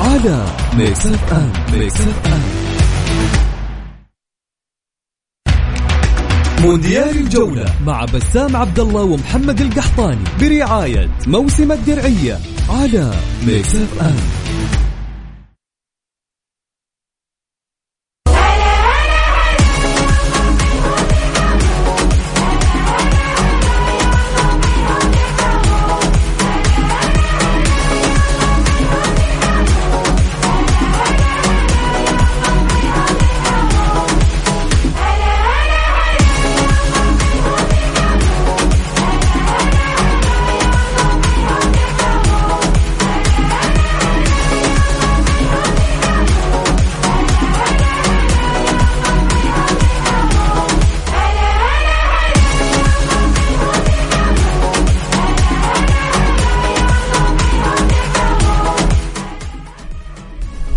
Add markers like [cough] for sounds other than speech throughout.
على Mix FM Mix FM. مونديال الجولة مع بسام عبد الله ومحمد القحطاني برعاية موسم الدرعية على Mix FM.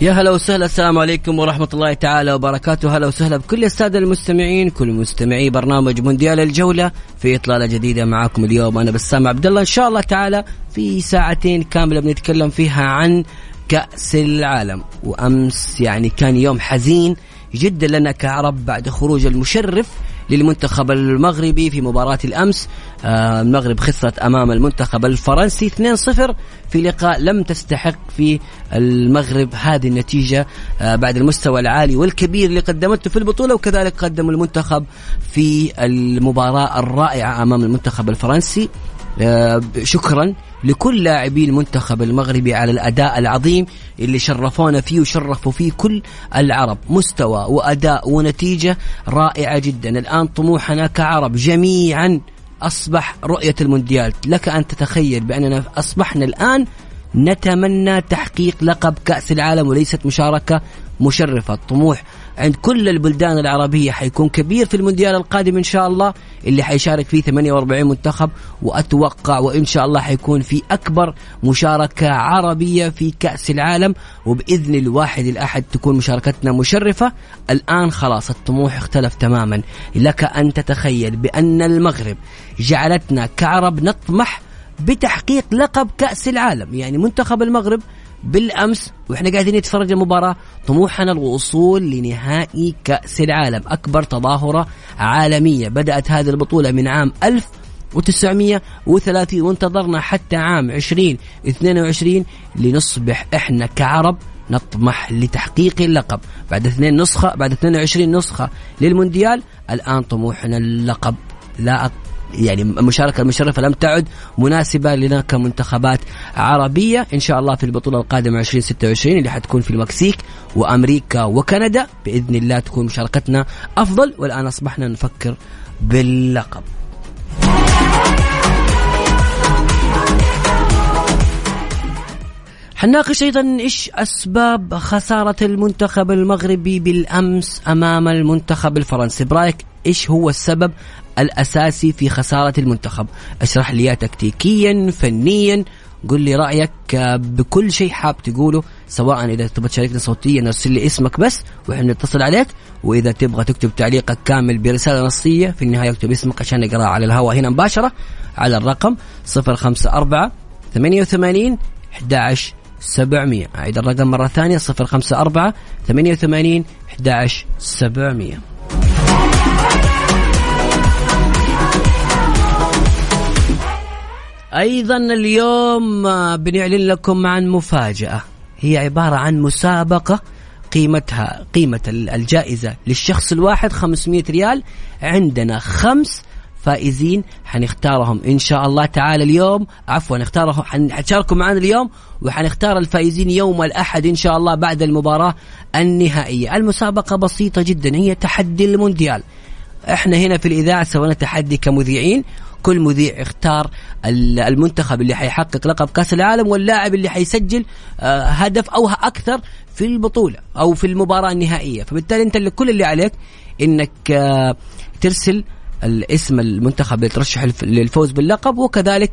يا هلا وسهلا السلام عليكم ورحمة الله تعالى وبركاته. هلا وسهلا بكل السادة المستمعين كل مستمعي برنامج مونديال الجولة في إطلالة جديدة معاكم اليوم. أنا بسام عبد الله. إن شاء الله تعالى في ساعتين كاملة بنتكلم فيها عن كأس العالم. وأمس يعني كان يوم حزين جدا لنا كعرب بعد خروج المشرف. للمنتخب المغربي في مباراة الأمس. آه، المغرب خسرت أمام المنتخب الفرنسي 2-0 في لقاء لم تستحق في المغرب. هذه النتيجة آه، بعد المستوى العالي والكبير اللي قدمته في البطولة وكذلك قدم المنتخب في المباراة الرائعة أمام المنتخب الفرنسي. آه، شكرا لكل لاعبي المنتخب المغربي على الأداء العظيم. اللي شرفونا فيه وشرفوا فيه كل العرب. مستوى وأداء ونتيجة رائعة جدا. الآن طموحنا كعرب جميعا أصبح رؤية المونديال. لك أن تتخيل بأننا أصبحنا الآن نتمنى تحقيق لقب كأس العالم وليست مشاركة مشرفة. الطموح عند كل البلدان العربية حيكون كبير في المونديال القادم إن شاء الله اللي حيشارك فيه 48 منتخب وأتوقع وإن شاء الله حيكون في أكبر مشاركة عربية في كأس العالم وبإذن الواحد الأحد تكون مشاركتنا مشرفة. الآن خلاص الطموح اختلف تماما. لك أن تتخيل بأن المغرب جعلتنا كعرب نطمح بتحقيق لقب كأس العالم يعني منتخب المغرب بالأمس وإحنا قاعدين نتفرج المباراة طموحنا الوصول لنهائي كأس العالم. أكبر تظاهرة عالمية بدأت هذه البطولة من عام 1930 وانتظرنا حتى عام 2022 لنصبح إحنا كعرب نطمح لتحقيق اللقب. بعد اثنين نسخة بعد 22 نسخة للمونديال الآن طموحنا اللقب لا يعني المشاركة المشرفة لم تعد مناسبة لنا كمنتخبات عربية. إن شاء الله في البطولة القادمة 2026 اللي حتكون في المكسيك وأمريكا وكندا بإذن الله تكون مشاركتنا أفضل. والآن أصبحنا نفكر باللقب. حناقش أيضا إيش أسباب خسارة المنتخب المغربي بالأمس أمام المنتخب الفرنسي؟ برأيك إيش هو السبب الأساسي في خسارة المنتخب. اشرح لي إياه تكتيكيا فنيا. قل لي رأيك بكل شيء حاب تقوله سواء إذا تبغى تشاركنا صوتيا أرسل لي اسمك بس وإحنا نتصل عليك. وإذا تبغى تكتب تعليقك كامل برسالة نصية في النهاية اكتب اسمك عشان نقراه على الهواء هنا مباشرة على الرقم 054 88 11 700 أعيد الرقم مرة ثانية 054 88 11 700 أيضا اليوم بنعلن لكم عن مفاجأة. هي عبارة عن مسابقة قيمتها قيمة الجائزة للشخص الواحد 500 ريال. عندنا خمس فائزين حنختارهم إن شاء الله تعالى اليوم. عفوا نختارهم حتشاركوا معنا اليوم وحنختار الفائزين يوم الأحد إن شاء الله بعد المباراة النهائية. المسابقة بسيطة جدا هي تحدي المونديال. إحنا هنا في الإذاعة سوينا تحدي كمذيعين. كل مذيع اختار المنتخب اللي حيحقق لقب كأس العالم واللاعب اللي حيسجل آه، هدف أو أكثر في البطولة أو في المباراة النهائية. فبالتالي أنت اللي كل اللي عليك إنك آه، ترسل الاسم المنتخب اللي ترشح للفوز باللقب وكذلك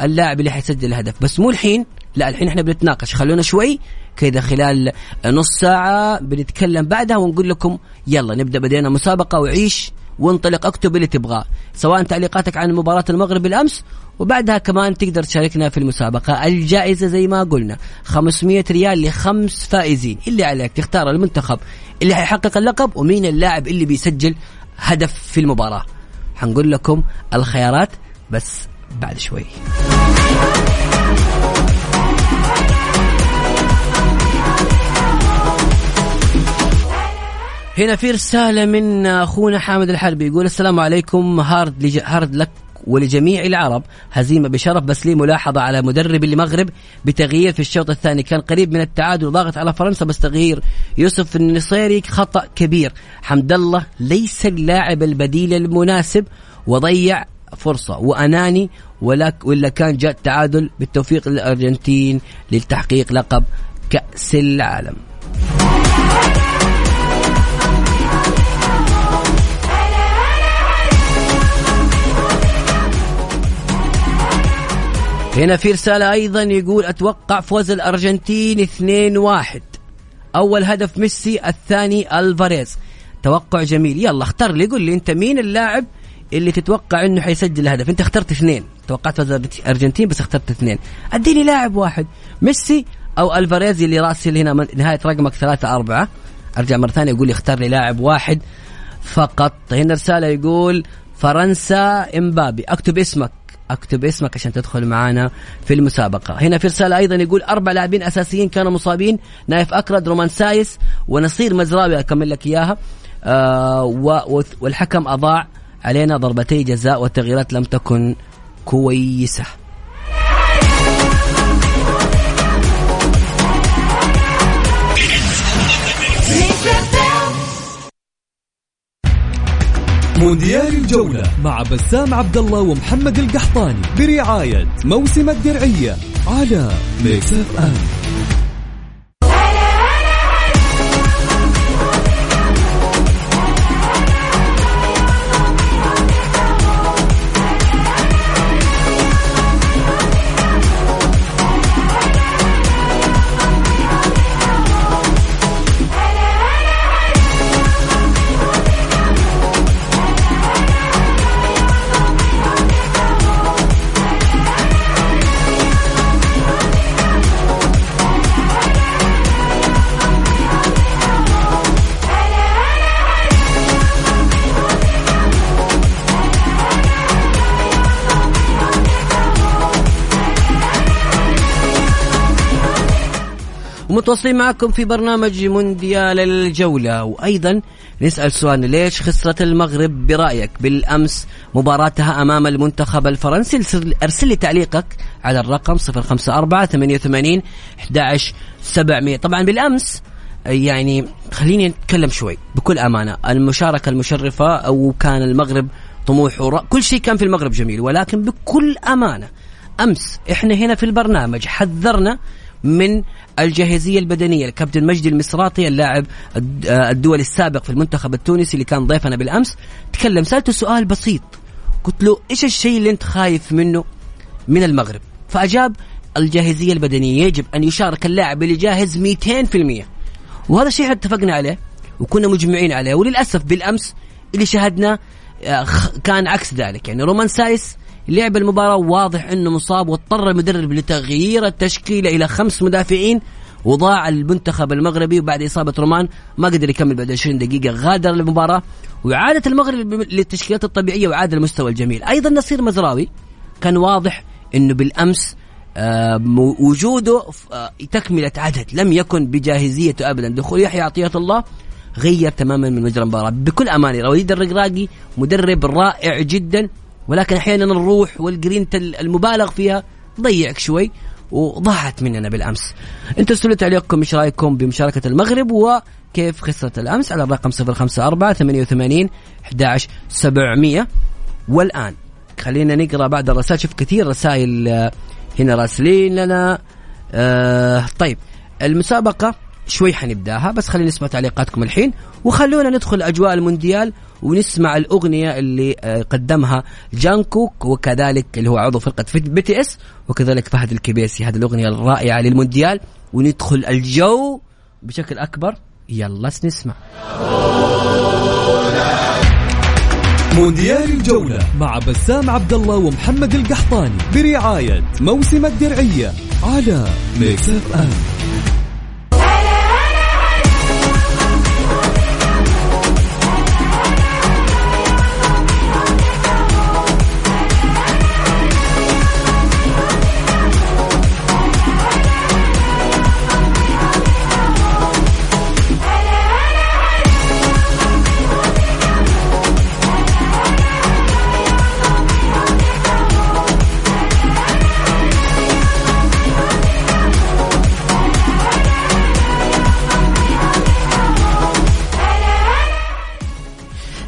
اللاعب اللي حيسجل الهدف. بس مو الحين لا الحين إحنا بنتناقش. خلونا شوي كذا خلال نص ساعة بنتكلم بعدها ونقول لكم يلا نبدأ بدينا مسابقة وعيش وانطلق اكتب اللي تبغاه سواء تعليقاتك عن مباراة المغرب بالأمس وبعدها كمان تقدر تشاركنا في المسابقة الجائزة زي ما قلنا 500 ريال لخمس فائزين. اللي عليك تختار المنتخب اللي حيحقق اللقب ومين اللاعب اللي بيسجل هدف في المباراة. حنقول لكم الخيارات بس بعد شوي. هنا في رسالة من أخونا حامد الحربي يقول السلام عليكم. hard l... hard luck ولجميع العرب. هزيمة بشرف بس لي ملاحظة على مدرب المغرب بتغيير في الشوط الثاني. كان قريب من التعادل وضاغط على فرنسا بس تغيير. يوسف النصيري خطأ كبير. حمد الله ليس اللاعب البديل المناسب. وضيع فرصة. وأناني ولك ولا كان جاء التعادل بالتوفيق للأرجنتين للتحقيق لقب كأس العالم. هنا في رسالة أيضا يقول أتوقع فوز الأرجنتين 2-1 أول هدف ميسي الثاني ألفاريز. توقع جميل. يلا اختار لي قول لي أنت مين اللاعب اللي تتوقع إنه حيسجل هدف؟ أنت اخترت اثنين. توقعت فوز الارجنتين بس اخترت اثنين. أديني لاعب واحد ميسي أو ألفاريز اللي راسل هنا نهاية رقمك ثلاثة أربعة. أرجع مرة ثانية يقول لي اختار لي لاعب واحد فقط. هنا رسالة يقول فرنسا إمبابي. أكتب اسمك. اكتب اسمك عشان تدخل معنا في المسابقة. هنا في رسالة أيضا يقول أربع لاعبين أساسيين كانوا مصابين نايف أكرد رومان سايس ونصير مزراوي أكمل لك إياها. آه والحكم أضاع علينا ضربتي جزاء والتغييرات لم تكن كويسة. مونديال الجولة مع بسام عبد الله ومحمد القحطاني برعاية موسم الدرعية على Mix FM متواصلين معكم في برنامج مونديال الجولة. وأيضا نسأل سؤال ليش خسرت المغرب برأيك؟ بالأمس مباراتها أمام المنتخب الفرنسي. أرسل لي تعليقك على الرقم 054 88 11 700 طبعا بالأمس يعني خليني نتكلم شوي. بكل أمانة المشاركة المشرفة أو كان المغرب طموح كل شيء كان في المغرب جميل ولكن بكل أمانة أمس إحنا هنا في البرنامج حذرنا من الجاهزية البدنية. الكابتن مجدي المصراطي اللاعب الدولي السابق في المنتخب التونسي اللي كان ضيفنا بالأمس تكلم سألته سؤال بسيط. قلت له إيش الشيء اللي أنت خايف منه من المغرب؟ فأجاب الجاهزية البدنية. يجب أن يشارك اللاعب اللي جاهز 200% وهذا الشيء اتفقنا عليه وكنا مجمعين عليه. وللأسف بالأمس اللي شاهدناه آه، كان عكس ذلك. يعني رومان سايس لعب المباراة واضح إنه مصاب واضطر المدرب لتغيير التشكيلة إلى خمس مدافعين. وضاع المنتخب المغربي وبعد إصابة رومان ما قدر يكمل بعد 20 دقيقة. غادر المباراة وعادت المغرب للتشكيلات الطبيعية وعاد المستوى الجميل. أيضا نصير مزراوي كان واضح إنه بالأمس آه وجوده آه تكملة عدد لم يكن بجاهزيته ابدا. دخول يحيى عطية الله غير تماما من مجرى المباراة. بكل أمانة وليد الرقراقي مدرب رائع جدا. ولكن أحيانا الروح والجرينة المبالغ فيها تضيعك شوي وضاعت مننا بالأمس. أنتوا ارسلوا تعليقكم إيش رأيكم بمشاركة المغرب وكيف خسرت الأمس على الرقم 054 88 11 700 والآن خلينا نقرأ بعد الرسائل شوف كثير رسائل آه، هنا راسلين لنا آه طيب المسابقة شوي حنبداها بس خلينا نسمع تعليقاتكم الحين وخلونا ندخل أجواء المونديال ونسمع الأغنية اللي آه، قدمها جانكوك وكذلك اللي هو عضو فرقة BTS وكذلك فهد الكبيسي. هذه الأغنية الرائعة للمونديال وندخل الجو بشكل أكبر. يلا نسمع مونديال الجولة مع بسام عبد الله ومحمد القحطاني برعاية موسم الدرعية على ميكس اف ام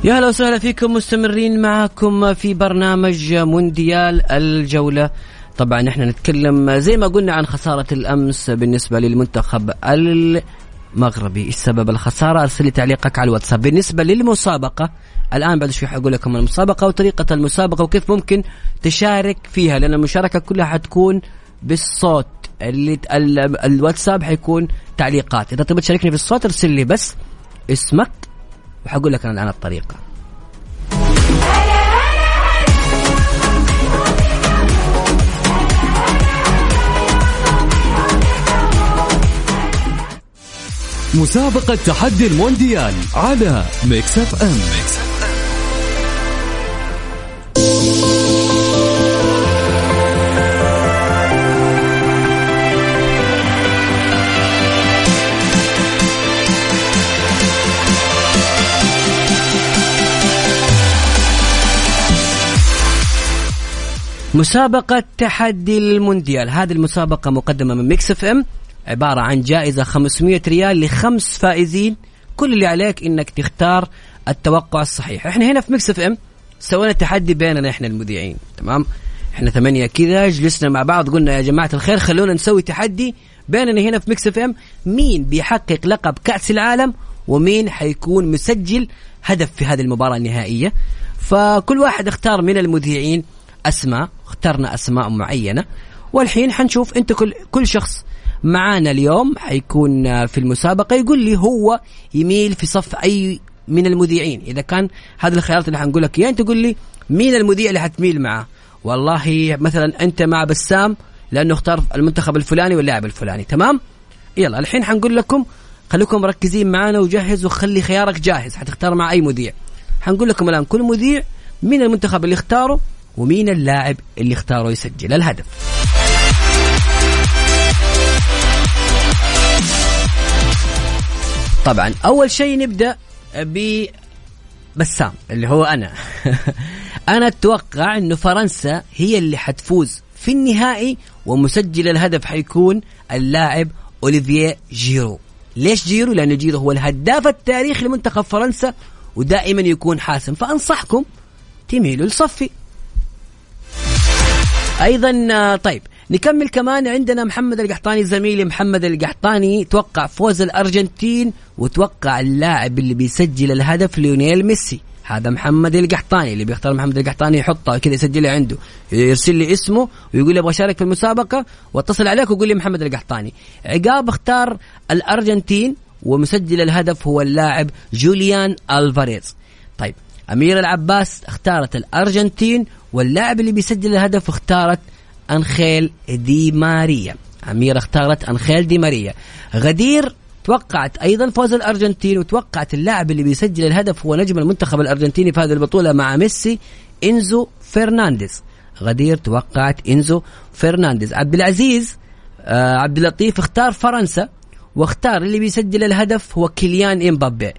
يا هلا وسهلا فيكم مستمرين معكم في برنامج مونديال الجولة. طبعا إحنا نتكلم زي ما قلنا عن خسارة الأمس بالنسبة للمنتخب المغربي. السبب الخسارة؟ أرسل لي تعليقك على الواتساب. بالنسبة للمسابقة الآن بعد شوي حقول لكم المسابقة وطريقة المسابقة وكيف ممكن تشارك فيها لأن المشاركة كلها حتكون بالصوت. اللي ال- الواتساب حيكون تعليقات. إذا تبغى تشاركني بالصوت أرسل لي بس اسمك وحقول لك أنا الآن الطريقة مسابقة تحدي المونديال على Mix FM. مسابقة تحدي المونديال. هذه المسابقة مقدمة من Mix FM عبارة عن جائزة 500 ريال لخمس فائزين. كل اللي عليك إنك تختار التوقع الصحيح. إحنا هنا في Mix FM سوينا تحدي بيننا إحنا المذيعين تمام؟ إحنا ثمانية كذا جلسنا مع بعض قلنا يا جماعة الخير خلونا نسوي تحدي بيننا هنا في Mix FM مين بيحقق لقب كأس العالم ومين حيكون مسجل هدف في هذه المباراة النهائية؟ فكل واحد اختار من المذيعين أسماء اخترنا أسماء معينة. والحين حنشوف أنت كل كل شخص معانا اليوم. حيكون في المسابقة يقول لي هو يميل في صف أي من المذيعين. إذا كان هذه الخيارات اللي حنقول لك اياها أنت تقول لي مين المذيع اللي حتميل معاه. والله مثلا أنت مع بسام لأنه اختار المنتخب الفلاني واللاعب الفلاني. تمام؟ يلا الحين حنقول لكم خليكم مركزين معانا وجهز وخلي خيارك جاهز. حتختار مع أي مذيع. حنقول لكم الآن كل مذيع مين المنتخب اللي اختاره ومين اللاعب اللي اختاره يسجل الهدف. طبعا أول شيء نبدأ ب بسام اللي هو أنا. [laughs] أنا أتوقع إنه فرنسا هي اللي حتفوز في النهائي ومسجل الهدف حيكون اللاعب اوليفيه جيرو. ليش جيرو؟ لأنه جيرو هو الهداف التاريخي لمنتخب فرنسا ودائما يكون حاسم. فأنصحكم تميلوا لصفي. أيضا آه، طيب نكمل كمان. عندنا محمد القحطاني زميلي محمد القحطاني توقع فوز الأرجنتين وتوقع اللاعب اللي بيسجل الهدف ليونيل ميسي. هذا محمد القحطاني اللي بيختار محمد القحطاني يحطه كذا يسجلها عنده يرسل لي اسمه ويقول لي أبغى أشارك في المسابقة واتصل عليك ويقول لي محمد القحطاني. عقاب اختار الأرجنتين ومسجل الهدف هو اللاعب جوليان ألفاريز. طيب أمير العباس اختارت الأرجنتين واللاعب اللي بيسجل الهدف اختارت أنخيل دي ماريا. أميرة اختارت أنخيل دي ماريا. غدير توقعت أيضا فوز الأرجنتين وتوقعت اللاعب اللي بيسجل الهدف هو نجم المنتخب الأرجنتيني في هذه البطولة مع ميسي إنزو فرنانديز. غدير توقعت إنزو فرنانديز. عبد العزيز آه عبد اللطيف اختار فرنسا واختار اللي بيسجل الهدف هو كيليان إمبابي.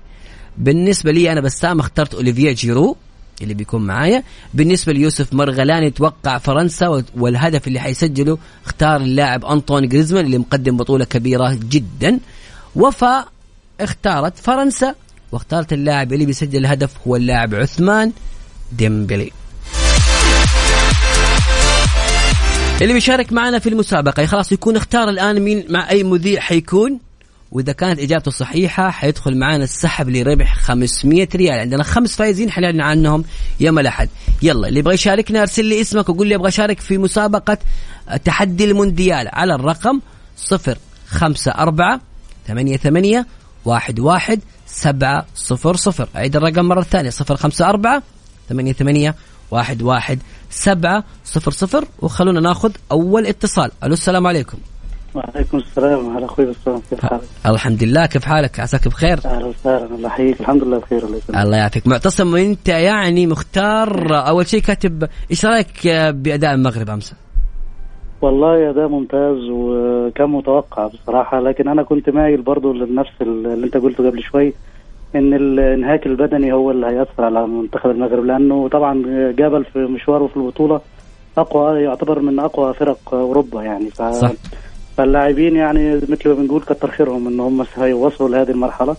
بالنسبة لي أنا بسام اخترت اوليفيه جيرو. اللي بيكون معايا. بالنسبة ليوسف مرغلان يتوقع فرنسا والهدف اللي حيسجله اختار اللاعب أنطون جريزمان اللي مقدم بطولة كبيرة جدا. وفاء اختارت فرنسا واختارت اللاعب اللي بيسجل الهدف هو اللاعب عثمان ديمبلي. اللي بيشارك معنا في المسابقة خلاص يكون اختار الآن مين مع أي مذيع حيكون. وإذا كانت إجابته صحيحة حيدخل معنا السحب لربح 500 ريال. عندنا خمس فايزين حنعلن عنهم يوم الأحد. يلا اللي يبغى يشاركنا ارسل لي اسمك وقول لي أبغى أشارك في مسابقة تحدي المونديال على الرقم 054 88 11 700 أعيد الرقم مرة ثانية 054 88 11 700 وخلونا ناخذ أول اتصال. ألو السلام عليكم. وعليكم السلام على أخوي بسام كيف حالك؟ الحمد لله كيف حالك؟ عساك بخير؟ أهلا وسهلا الله يحييك الحمد لله بخير الله يسلمك. الله يعافيك. معتصم انت يعني مختار أول شيء كاتب إيش رأيك بأداء المغرب أمس؟ والله أداء ممتاز وكان متوقع بصراحة لكن أنا كنت مايل برضه لنفس اللي أنت قلته قبل شوي إن الانهاك البدني هو اللي هيأثر على منتخب المغرب لأنه طبعا جابل في مشواره في البطولة أقوى يعتبر من أقوى فرق أوروبا يعني ف... صح. فاللاعبين يعني مثل ما بنقول كتر خيرهم إن هم وصلوا لهذه المرحلة.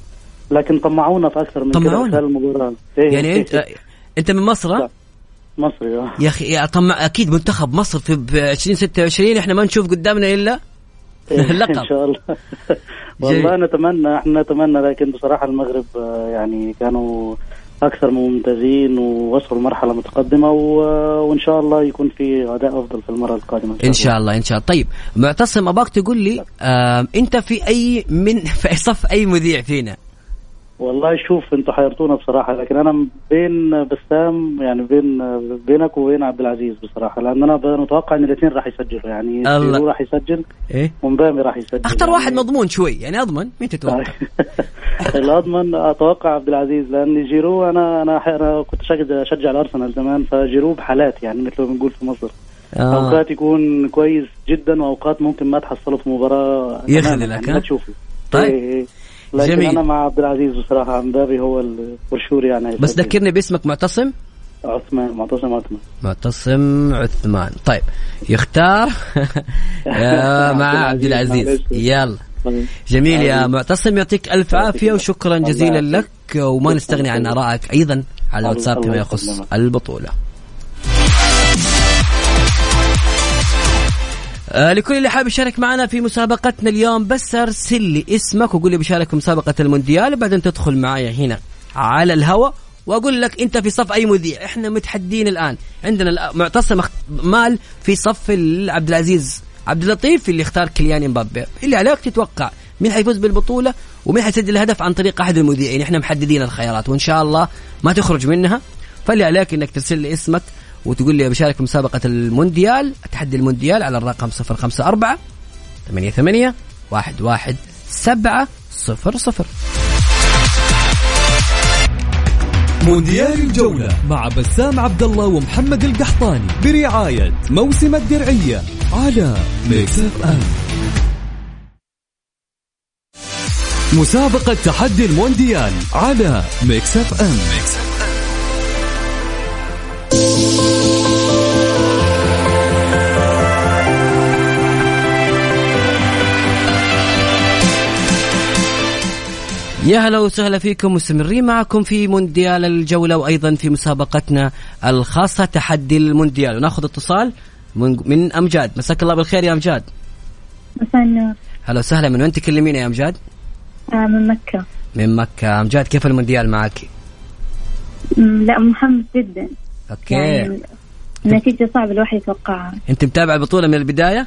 لكن طمعونا في أكثر من طمعونا. كده المباراة. إيه يعني انت أنت من مصر؟ مصري آه. يا أخي يا طمع أكيد منتخب مصر في 2026 إحنا ما نشوف قدامنا إلا [laughs] اللقب. إن شاء الله. والله نتمنى إحنا نتمنى لكن بصراحة المغرب يعني كانوا أكثر من ممتازين ووصلوا لمرحلة متقدمة و... وإن شاء الله يكون في أداء أفضل في المرة القادمة إن شاء الله. إن شاء الله. طيب معتصم ابغاك تقول لي آه أنت في أي من [laughs] في صف أي مذيع فينا؟ والله شوف أنتوا حيرتونا بصراحة لكن أنا بين بسام يعني بين بينك وبين عبد العزيز بصراحة لأن أنا متوقع إن الاثنين راح يسجلوا يعني الله. راح يسجل إيه ومبامي راح يسجل أختار يعني واحد مضمون شوي يعني أضمن مين تتوقع [laughs] الأضمن أتوقع عبد العزيز لأن جيرو أنا أنا أنا كنت أشجع الأرسنال زمان فجيرو بحالات يعني مثل ما بنقول في مصر آه. أوقات يكون كويس جدا وأوقات ممكن ما تحصله في مباراة يخذلك، يعني؟ ما تشوفه طيب. إيه إيه. جميل. أنا مع عبد العزيز بصراحة مبابي هو البرشوري يعني. بس. ذكرني باسمك معتصم؟ عثمان معتصم عثمان. معتصم عثمان. طيب يختار. [laughs] مع عبد العزيز. يلا. جميل يا معتصم يعطيك ألف عافية وشكرا جزيلا. لك. وما نستغني عن آرائك أيضا على الله- واتساب فيما يخص. البطولة. آه لكل اللي حابب يشارك معنا في مسابقتنا اليوم بس ارسل لي اسمك وقول لي بشارك في مسابقة المونديال وبعدين تدخل معايا هنا على الهواء وأقول لك أنت في صف أي مذيع. إحنا متحدين الآن. عندنا معتصم مال في صف عبد العزيز. عبد اللطيف اللي اختار كيليان امبابي اللي عليك تتوقع مين حيفوز بالبطولة ومين حيسجل الهدف عن طريق أحد المذيعين. إحنا محددين الخيارات وإن شاء الله ما تخرج منها. فاللي عليك إنك ترسل لي اسمك وتقول لي بشارك في مسابقة المونديال تحدي المونديال على الرقم 054 88 11 7 0 0 مونديال الجولة مع بسام عبد الله ومحمد القحطاني برعاية موسم الدرعية على Mix FM مسابقة تحدي المونديال على Mix FM يا هلا وسهلا فيكم مستمرين معكم في مونديال الجولة وأيضا في مسابقتنا الخاصة تحدي المونديال. وناخذ اتصال من, من أمجاد. مساك الله بالخير يا أمجاد. مساء النور. هلا وسهلا. من وين تكلمينا يا أمجاد؟ آه من مكة. من مكة. أمجاد كيف المونديال معك؟ لا محمس جدا. okay. يعني النتيجة صعب الواحد يتوقعها. أنت متابع البطولة من البداية؟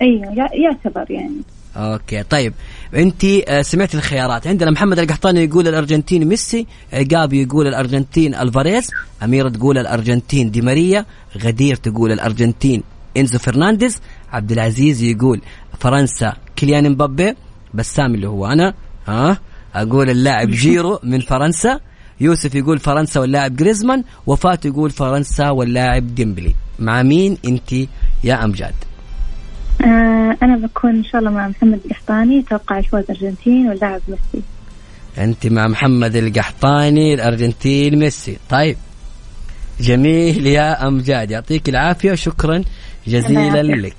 أيوه يع- يعتبر يعني. Okay. طيب انت آه، سمعت الخيارات. عندنا محمد القحطاني يقول الأرجنتين ميسي عقاب يقول الأرجنتين ألفاريز أميرة تقول الأرجنتين دي ماريا غدير تقول الأرجنتين إنزو فرنانديز عبد العزيز يقول فرنسا كيليان مبابي بسام اللي هو أنا ها؟ أقول اللاعب [laughs] جيرو من فرنسا يوسف يقول فرنسا واللاعب جريزمان وفاء تقول فرنسا واللاعب ديمبلي. مع مين انت يا أمجاد؟ آه أنا بكون إن شاء الله مع محمد القحطاني أتوقع الفوز ارجنتين واللاعب ميسي. أنت مع محمد القحطاني الأرجنتين ميسي. طيب. جميل يا أمجاد يعطيك العافية وشكرا جزيلا. لك.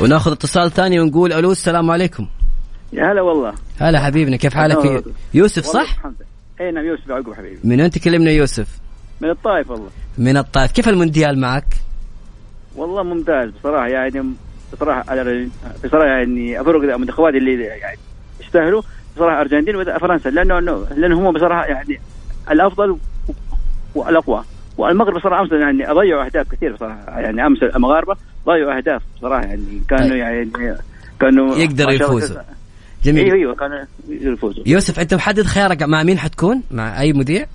وناخذ اتصال ثاني ونقول ألو السلام عليكم. يا هلا والله. هلا حبيبنا كيف حالك. يوسف صح؟ الحمد لله. إي نعم يوسف يعقوب حبيبي. من وين تكلمنا يوسف؟ من الطائف والله. من الطائف. كيف المونديال معك؟ والله ممتاز بصراحة يعني بصراحة بصراحة يعني أفرق المنتخبات اللي يعني يستاهلوا بصراحة أرجنتين وفرنسا لأنه لأنه هم بصراحة يعني الأفضل والأقوى. والمغرب بصراحة أمس يعني ضيعوا أهداف كثير بصراحة. يعني أمس المغاربة ضيعوا أهداف بصراحة يعني كانوا طيب. يعني كانوا يقدروا ما شاء الله يفوزوا. جميل. أيوه أيوه كانوا يقدروا يفوزوا. يوسف أنت محدد خيارك مع مين حتكون؟ مع أي مذيع؟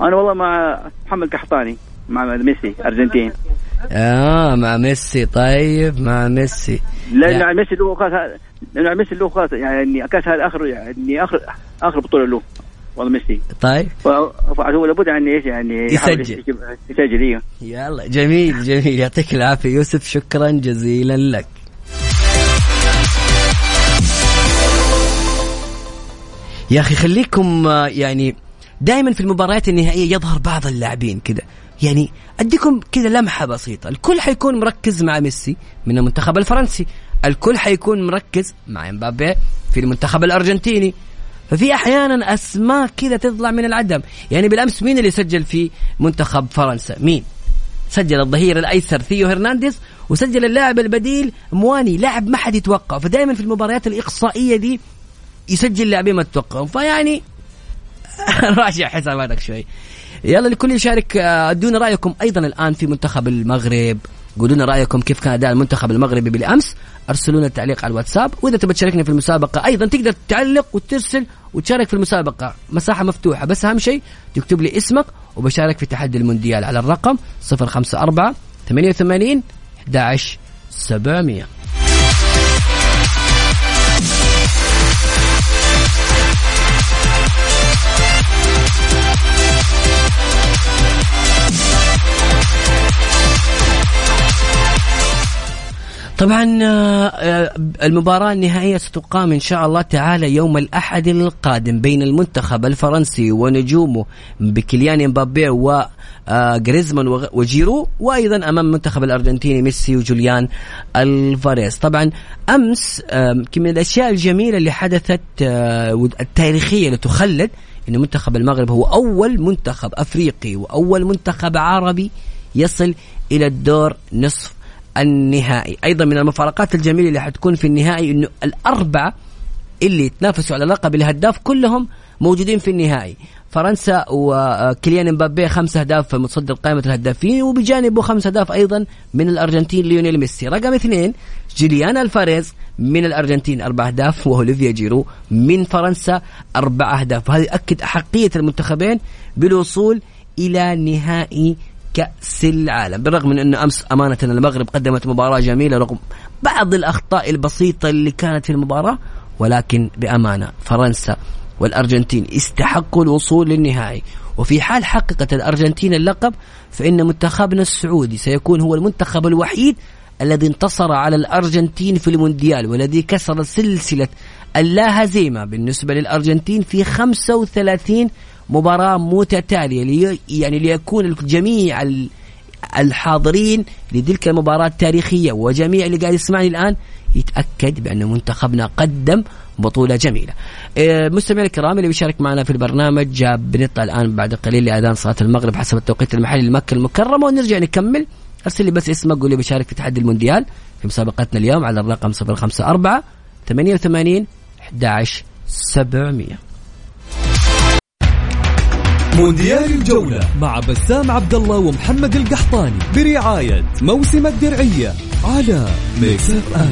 أنا والله مع محمد قحطاني مع ميسي أرجنتين. آه مع ميسي. طيب مع ميسي. لأن لا. ميسي له خلاص لأن ميسي له خلاص يعني كاس هذا اخر يعني اخر آخر بطولة له والله ميسي. طيب. فهو لابد يعني إيش يعني يسجل. يسجل إيوه. يلا جميل جميل. يعطيك العافية. يوسف شكرا جزيلا لك. يا أخي خليكم آه، يعني دائما في المباريات النهائية يظهر بعض اللاعبين كذا يعني أديكم كذا لمحة بسيطة. الكل حيكون مركز مع ميسي من المنتخب الفرنسي. الكل حيكون مركز مع امبابي في المنتخب الأرجنتيني. ففي أحيانا أسماء كذا تطلع من العدم. يعني بالأمس مين اللي سجل في منتخب فرنسا؟ مين؟ سجل الظهير الأيسر ثيو هرنانديز وسجل اللاعب البديل مواني. لاعب ما حد يتوقع فدائما في المباريات الإقصائية دي يسجل لاعبين ما تتوقعهم. فيعني [laughs] راجع حساباتك شوي. يلا الكل يشارك آه، ادونا رأيكم أيضا الآن في منتخب المغرب. قولوا لنا رأيكم كيف كان أداء المنتخب المغربي بالأمس. ارسلوا لنا التعليق على الواتساب. وإذا تبغى تشاركنا في المسابقة أيضا تقدر تعلق وترسل وتشارك في المسابقة. مساحة مفتوحة بس أهم شيء تكتب لي اسمك وبشارك في تحدي المونديال على الرقم 054 88 11 700 طبعا آه، آه، المباراة النهائية ستقام إن شاء الله تعالى يوم الأحد القادم بين المنتخب الفرنسي ونجومه بكليان مبابي وجريزمان وجيرو وأيضا أمام المنتخب الأرجنتيني ميسي وجوليان الفاريز. طبعا أمس آه، من الأشياء الجميلة اللي حدثت آه، التاريخية اللي تخلد أن منتخب المغرب هو أول منتخب أفريقي وأول منتخب عربي يصل إلى الدور نصف النهائي. أيضا من المفارقات الجميلة اللي حتكون في النهائي إنه الأربعة اللي يتنافسوا على لقب الهداف كلهم موجودين في النهائي. فرنسا وكيليان مبابي خمس أهداف متصدر قائمة الهدافين وبجانبه خمس أهداف أيضا من الأرجنتين ليونيل ميسي. رقم اثنين جوليان ألفاريز من الأرجنتين أربع أهداف وأوليفيه جيرو من فرنسا أربع أهداف. وهذا يؤكد أحقية المنتخبين بالوصول إلى نهائي كأس العالم. بالرغم من أنه أمس أمانة المغرب قدمت مباراة جميلة رغم بعض الأخطاء البسيطة اللي كانت في المباراة ولكن بأمانة فرنسا والأرجنتين استحقوا الوصول للنهائي. وفي حال حققت الأرجنتين اللقب فإن منتخبنا السعودي سيكون هو المنتخب الوحيد الذي انتصر على الأرجنتين في المونديال والذي كسر سلسلة اللا هزيمة بالنسبة للأرجنتين في 35 مباراة متتالية لي يعني ليكون جميع ال- الحاضرين لتلك المباراة التاريخية وجميع اللي قاعد يسمعني الآن يتأكد بأن منتخبنا قدم بطولة جميلة. آه، مستمعينا الكرام اللي بيشارك معنا في البرنامج بنطلع الآن بعد قليل لأذان صلاة المغرب حسب التوقيت المحلي لمكة المكرمة. ونرجع نكمل. أرسل لي بس اسمك قول لي بشارك في تحدي المونديال. في مسابقتنا اليوم على الرقم 054 88 11 700 مونديال الجولة مع بسام عبد الله ومحمد القحطاني برعاية موسم الدرعية على Mix FM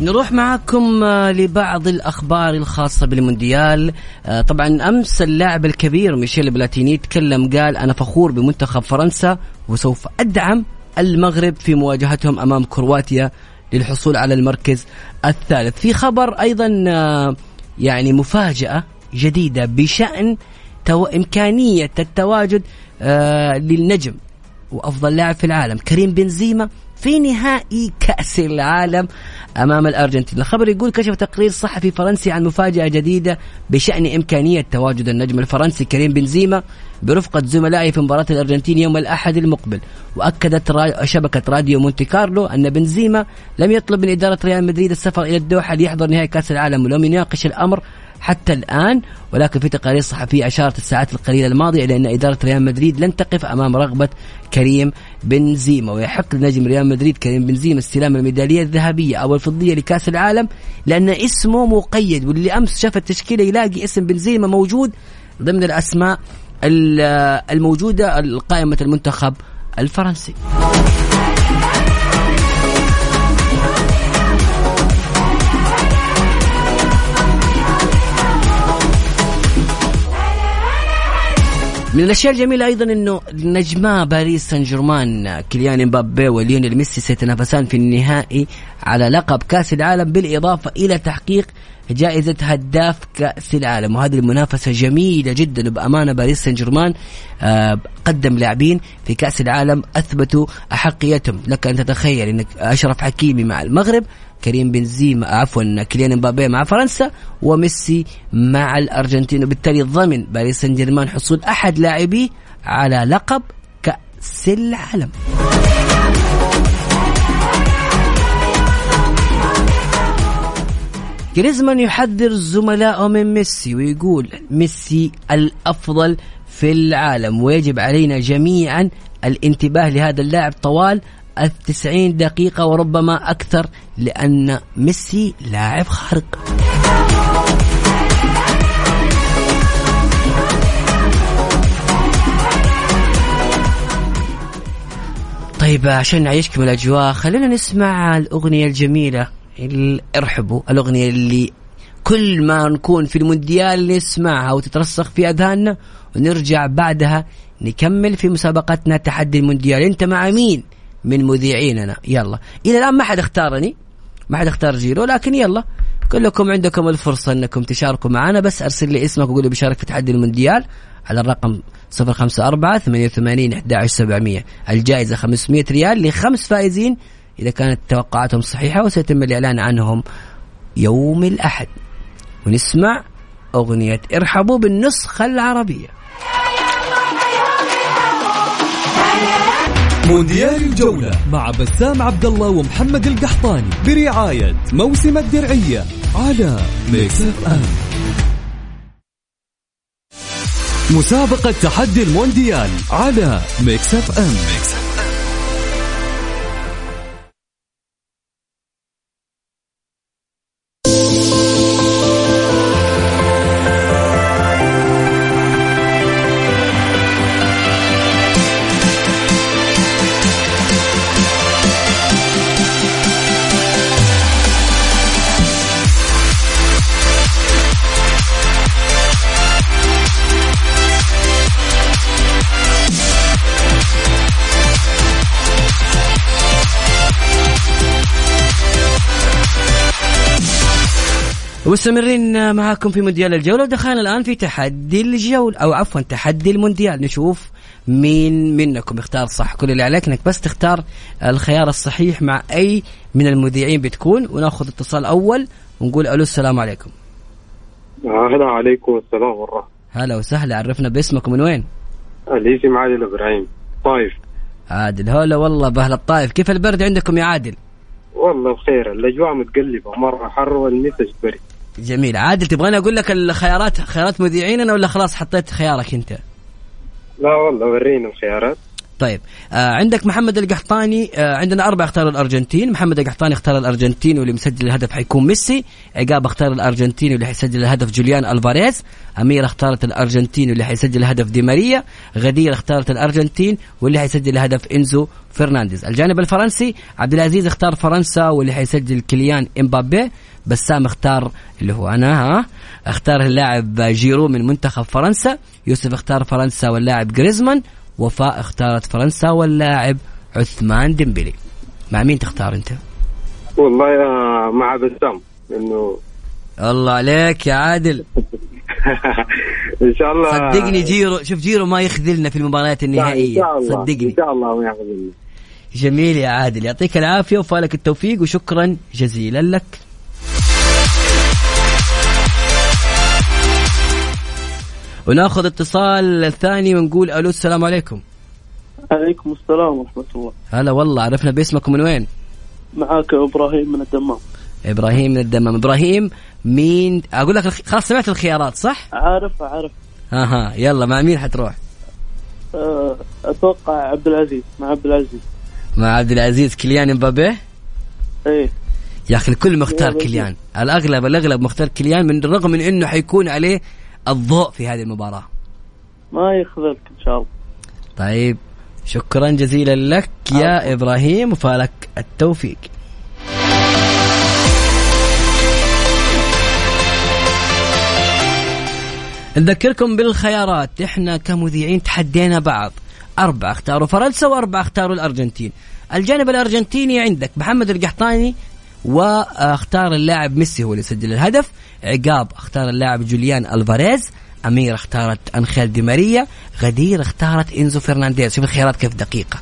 نروح معاكم آه، لبعض الأخبار الخاصة بالمونديال. آه، طبعا أمس اللاعب الكبير ميشيل بلاتيني تكلم قال أنا فخور بمنتخب فرنسا وسوف أدعم المغرب في مواجهتهم أمام كرواتيا للحصول على المركز الثالث. في خبر أيضا آه، يعني مفاجأة جديدة بشأن تو... إمكانية التواجد للنجم وأفضل لاعب في العالم كريم بنزيما في نهائي كأس العالم أمام الأرجنتين. الخبر يقول كشف تقرير صحفي فرنسي عن مفاجأة جديدة بشأن إمكانية تواجد النجم الفرنسي كريم بنزيما برفقة زملائه في مباراة الأرجنتين يوم الأحد المقبل. وأكدت شبكة راديو مونتي كارلو أن بنزيما لم يطلب من إدارة ريال مدريد السفر إلى الدوحة ليحضر نهائي كأس العالم ولم يناقش الأمر حتى الآن ولكن في تقارير صحفية أشارت الساعات القليلة الماضية إلى أن إدارة ريال مدريد لن تقف أمام رغبة كريم بنزيما ويحق لنجم ريال مدريد كريم بنزيما استلام الميدالية الذهبية أو الفضية لكأس العالم لأن اسمه مقيد واللي أمس شاف التشكيلة يلاقي اسم بنزيما موجود ضمن الأسماء ال- الموجودة القائمة المنتخب الفرنسي. من الأشياء الجميلة أيضا إنه نجما باريس سان جيرمان كيليان امبابي وليونيل ميسي سيتنافسان في النهائي على لقب كأس العالم بالإضافة إلى تحقيق جائزة هداف كأس العالم. وهذه المنافسة جميلة جدا وبأمانة باريس سان جيرمان آه، قدم لاعبين في كأس العالم أثبتوا أحقيتهم. لك أن تتخيل أنك أشرف حكيمي مع المغرب كريم بنزيما عفوا كيليان امبابي مع فرنسا وميسي مع الأرجنتين. وبالتالي ضمن باريس سان جيرمان حصول أحد لاعبيه على لقب كأس العالم. جريزمان يحذر زملائه من ميسي ويقول ميسي الأفضل في العالم. ويجب علينا جميعا الانتباه لهذا اللاعب طوال التسعين دقيقة وربما أكثر لأن ميسي لاعب خارق. طيب عشان نعيشكم الأجواء خلينا نسمع الأغنية الجميلة ال- ارحبوا الأغنية اللي كل ما نكون في المونديال نسمعها وتترسخ في أذهاننا ونرجع بعدها نكمل في مسابقتنا تحدي المونديال. أنت مع مين؟ من مذيعيننا. يلا. إلى الآن ما حد اختارني. ما حد اختار جيرو لكن يلا. كلكم عندكم الفرصة إنكم تشاركوا معنا. بس أرسل لي اسمك وقول لي بشارك في تحدي المونديال على الرقم 054 88 11700 الجائزة 500 ريال لخمس فائزين. إذا كانت توقعاتهم صحيحة وسيتم الإعلان عنهم يوم الأحد. ونسمع أغنية ارحبوا بالنسخة العربية. مونديال الجولة مع بسام عبد الله ومحمد القحطاني برعاية موسم الدرعية على Mix F M مسابقة تحدي المونديال على Mix FM ومستمرين معاكم في مونديال الجولة ودخلنا الآن في تحدي الجولة أو عفوا تحدي المونديال. نشوف مين منكم. يختار صح كل اللي عليك إنك بس تختار الخيار الصحيح مع أي من المذيعين بتكون ونأخذ اتصال أول ونقول ألو السلام عليكم. هلا عليكم السلام والرحمة. هلا وسهلا عرفنا باسمك من وين؟ الاسم عادل إبراهيم طايف. عادل. هلا والله بأهل الطائف كيف البرد عندكم يا عادل؟ والله بخير الأجواء متقلبة مرة حر والنفس برد. جميل. عادل تبغاني أقول لك الخيارات خيارات مذيعيننا ولا خلاص حطيت خيارك أنت؟ لا والله ورينا الخيارات. طيب. آه عندك محمد القحطاني. آه عندنا أربعة اختاروا الأرجنتين. محمد القحطاني اختار الأرجنتين واللي مسجل الهدف حيكون ميسي. عقاب اختار الأرجنتين واللي حيسجل الهدف جوليان ألفاريز. أميرة اختارت الأرجنتين واللي حيسجل الهدف دي ماريا. غدير اختارت الأرجنتين واللي حيسجل الهدف إنزو فرنانديز. الجانب الفرنسي عبد العزيز اختار فرنسا واللي حيسجل كيليان إمبابي. بسام اختار اللي هو أنا ها. اختار اللاعب جيرو من منتخب فرنسا. يوسف اختار فرنسا واللاعب جريزمان. وفاء اختارت فرنسا واللاعب عثمان ديمبلي مع مين تختار أنت؟ والله آه، مع بسام إنه الله عليك يا عادل. [laughs] إن شاء الله. صدقني جيرو شوف جيرو ما يخذلنا في المباريات إن النهائية. شاء الله صدقني. إن شاء الله ما ياخذني جميل يا عادل. يعطيك العافية وفالك التوفيق وشكرا جزيلا لك. وناخذ اتصال الثاني ونقول ألو السلام عليكم. عليكم السلام ورحمة الله. هلا والله عرفنا باسمكم من وين؟ معاك إبراهيم من الدمام. إبراهيم من الدمام. إبراهيم مين؟ أقول لك خلاص سمعت الخيارات صح؟ عارف عارف. أها يلا مع مين حتروح؟ أه، أتوقع عبد العزيز مع عبد العزيز. مع عبد العزيز كيليان امبابي إيه. يا أخي الكل مختار يا كيليان. الأغلب الأغلب مختار كيليان من الرغم من إنه حيكون عليه الضوء في هذه المباراة. ما يخذلك إن شاء الله. طيب شكرا جزيلا لك يا إبراهيم وفالك التوفيق. نذكركم بالخيارات. إحنا كمذيعين تحدينا بعض. أربعة اختاروا فرنسا وأربعة اختاروا الأرجنتين. الجانب الأرجنتيني عندك محمد القحطاني واختار اللاعب ميسي هو اللي سجل الهدف. عقاب اختار اللاعب جوليان ألفاريز. أمير اختارت أنخيل دي ماريا. غدير اختارت إنزو فرنانديز. شوف الخيارات كيف دقيقة.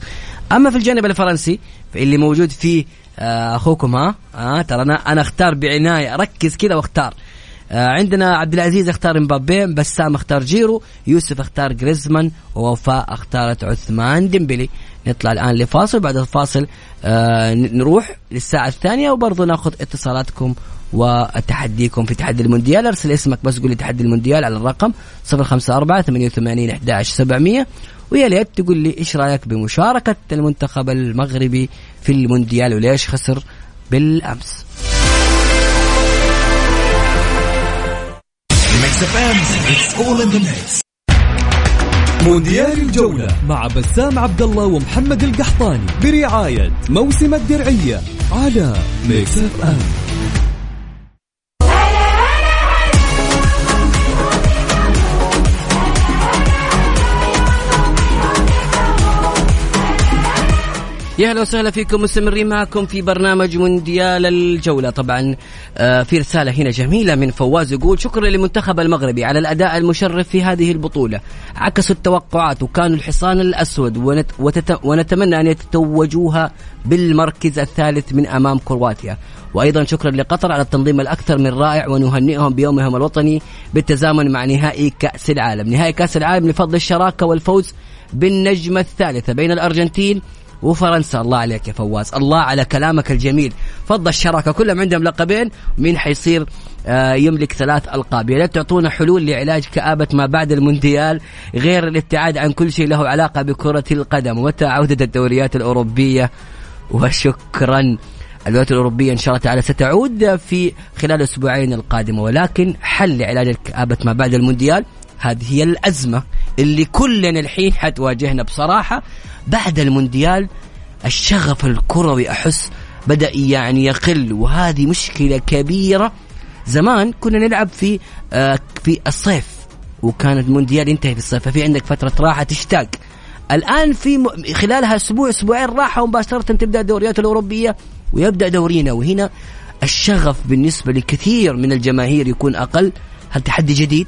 أما في الجانب الفرنسي اللي موجود فيه آه، أخوكم ها آه ترى أنا أنا أختار بعناية. أركز كذا واختار. آه، عندنا عبد العزيز اختار مبابي بسام اختار جيرو يوسف اختار جريزمان ووفاء اختارت عثمان ديمبلي. نطلع الآن لفاصل بعد الفاصل آه نروح للساعة الثانية وبرضه ناخذ اتصالاتكم وتحديكم في تحدي المونديال. أرسل اسمك بس قول لي تحدي المونديال على الرقم 054 88 11 700 ويا ليت تقول لي إيش رأيك بمشاركة المنتخب المغربي في المونديال وليش خسر بالأمس؟ مونديال الجولة مع بسام عبد الله ومحمد القحطاني برعاية موسم الدرعية على Mix FM يا أهلا وسهلا فيكم مستمرين معكم في برنامج مونديال الجولة. طبعا آه، في رسالة هنا جميلة من فواز يقول شكرا للمنتخب المغربي على الأداء المشرف في هذه البطولة. عكسوا التوقعات وكانوا الحصان الأسود ونتمنى أن يتوجوها بالمركز الثالث من أمام كرواتيا. وأيضا شكرا لقطر على التنظيم الأكثر من رائع ونهنئهم بيومهم الوطني بالتزامن مع نهائي كأس العالم. نهائي كأس العالم لفضل الشراكة والفوز بالنجمة الثالثة بين الأرجنتين وفرنسا. الله عليك يا فواز. الله على كلامك الجميل. فضل الشراكة كلهم عندهم لقبين. مين حيصير؟ آه، يملك ثلاث ألقاب. يا ريت تعطونا حلول لعلاج كآبة ما بعد المونديال غير الابتعاد عن كل شيء له علاقة بكرة القدم متى عودة الدوريات الأوروبية. وشكرا. الولايات الأوروبية إن شاء الله تعالى ستعود في خلال الأسبوعين القادمة. ولكن حل لعلاج كآبة ما بعد المونديال هذه هي الأزمة. اللي كلنا الحين حتواجهنا بصراحة بعد المونديال الشغف الكروي أحس بدأ يعني يقل وهذه مشكلة كبيرة. زمان كنا نلعب في آه في الصيف وكان المونديال ينتهي في الصيف ففي عندك فترة راحة تشتاق. الآن في. خلالها أسبوع أسبوعين راحة ومباشرة تبدأ الدوريات الأوروبية ويبدأ دورينا. وهنا الشغف بالنسبة لكثير من الجماهير يكون أقل. هل تحدي جديد؟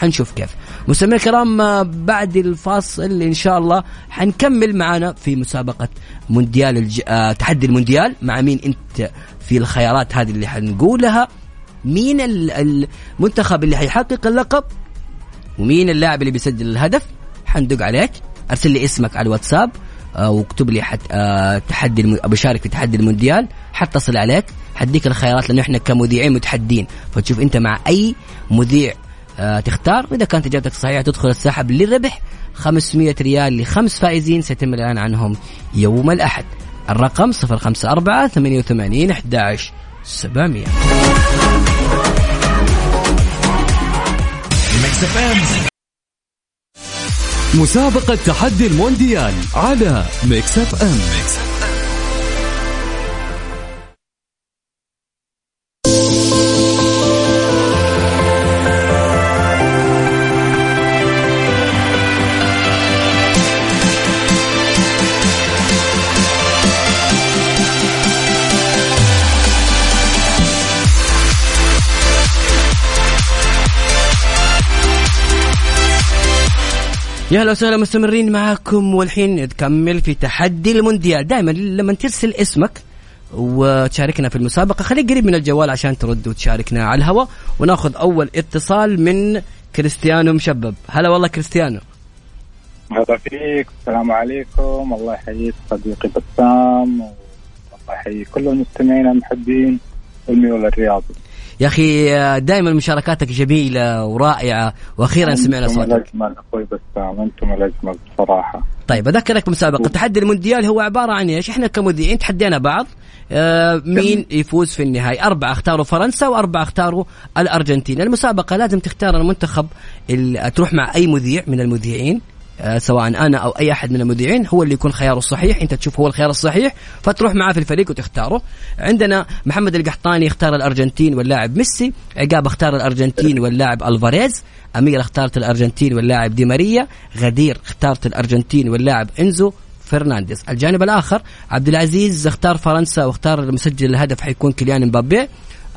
حنشوف كيف. مستمعينا الكرام آه، بعد الفاصل إن شاء الله حنكمل معنا في مسابقة مونديال الج... آه، تحدي المونديال مع مين أنت في الخيارات هذه اللي حنقولها. مين ال- المنتخب اللي حيحقق اللقب؟ ومين اللاعب اللي بيسجل الهدف؟ حندق عليك. أرسل لي اسمك على الواتساب آه، واكتب لي حت تحدي الم... بشارك في تحدي المونديال. حتصل عليك حديك الخيارات لأنه إحنا كمذيعين متحدين. فتشوف أنت مع أي مذيع تختار. واذا كانت إجابتك صحيحة تدخل السحب للربح. 500 ريال لخمس فائزين سيتم الإعلان عنهم يوم الأحد. الرقم 054 88 11 700 مسابقة تحدي المونديال على Mix F أم. يا هلا وسهلا مستمرين معاكم والحين نكمل في تحدي المونديال. دائما لما ترسل اسمك وتشاركنا في المسابقة خليك قريب من الجوال عشان ترد وتشاركنا على الهواء وناخذ أول اتصال من كريستيانو مشبب. هلا والله كريستيانو. هلا فيك. السلام عليكم. الله يحييك صديقي بسام. والله يحيي كل المستمعين المحبين. والميول الرياضي يا أخي دائما مشاركاتك جميلة ورائعة وأخيرا سمعنا أنتم صوتك. الأجمل أخوي بسام أنتم الأجمل بصراحة. طيب اذكرك بمسابقه تحدي المونديال هو عبارة عن إيش؟ إحنا كمذيعين تحدينا بعض. آه مين يفوز في النهايه؟ أربعة اختاروا فرنسا وأربعة اختاروا الأرجنتين، المسابقة لازم تختار المنتخب ال- تروح مع أي مذيع من المذيعين. سواء أنا أو أي أحد من المذيعين هو اللي يكون خياره الصحيح أنت تشوف هو الخيار الصحيح فتروح معاه في الفريق وتختاره. عندنا محمد القحطاني اختار الأرجنتين واللاعب ميسي عقاب اختار الأرجنتين واللاعب ألفاريز أميرة اختارت الأرجنتين واللاعب دي ماريا غدير اختارت الأرجنتين واللاعب إنزو فرنانديز. الجانب الآخر عبد العزيز اختار فرنسا واختار مسجل الهدف حيكون كيليان مبابي.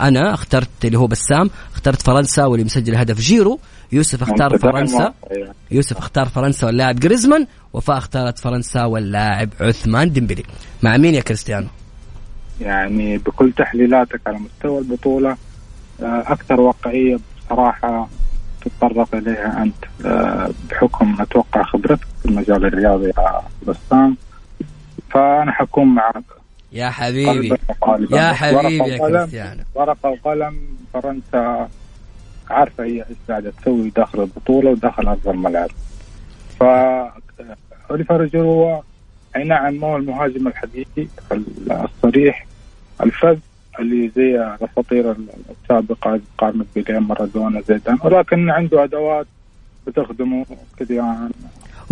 أنا اخترت اللي هو بسام اخترت فرنسا واللي مسجل الهدف جيرو. يوسف اختار أنت فرنسا. واقعي. يوسف اختار فرنسا واللاعب جريزمان وفاء اختارت فرنسا واللاعب عثمان ديمبلي مع مين يا كريستيانو؟ يعني بكل تحليلاتك على مستوى البطولة آه، أكثر واقعية بصراحة تتطرق إليها أنت. آه، بحكم أتوقع خبرتك في المجال الرياضي يا بسام فأنا حكون معك. يا حبيبي. يا حبيبي ورقة يا كريستيانو. ورقة وقلم فرنسا عارفة هي إيش قاعدة تسوي داخل البطولة وداخل أرض الملعب. ف أوليفيه جيرو اي نعم ما هو المهاجم الحقيقي الصريح الفذ اللي زي الأساطير السابقة قارنت بين مارادونا زيدان ولكن عنده أدوات بتخدمه كذا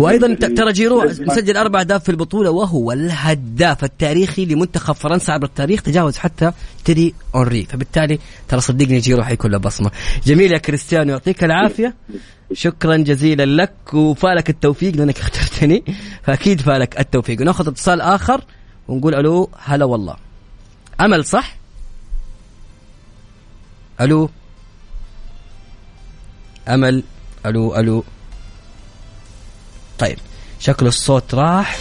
وأيضا ترى جيرو مسجل أربع أهداف في البطولة وهو الهداف التاريخي لمنتخب فرنسا عبر التاريخ تجاوز حتى تيري اونري فبالتالي ترى صدقني جيرو حيكون له بصمة. جميل يا كريستيانو يعطيك العافية. شكرا جزيلا لك وفالك التوفيق لأنك [laughs] اخترتني. فأكيد فالك التوفيق. ونأخذ اتصال آخر ونقول ألو هلا والله. أمل صح؟ ألو؟ أمل ألو ألو. طيب شكل الصوت راح.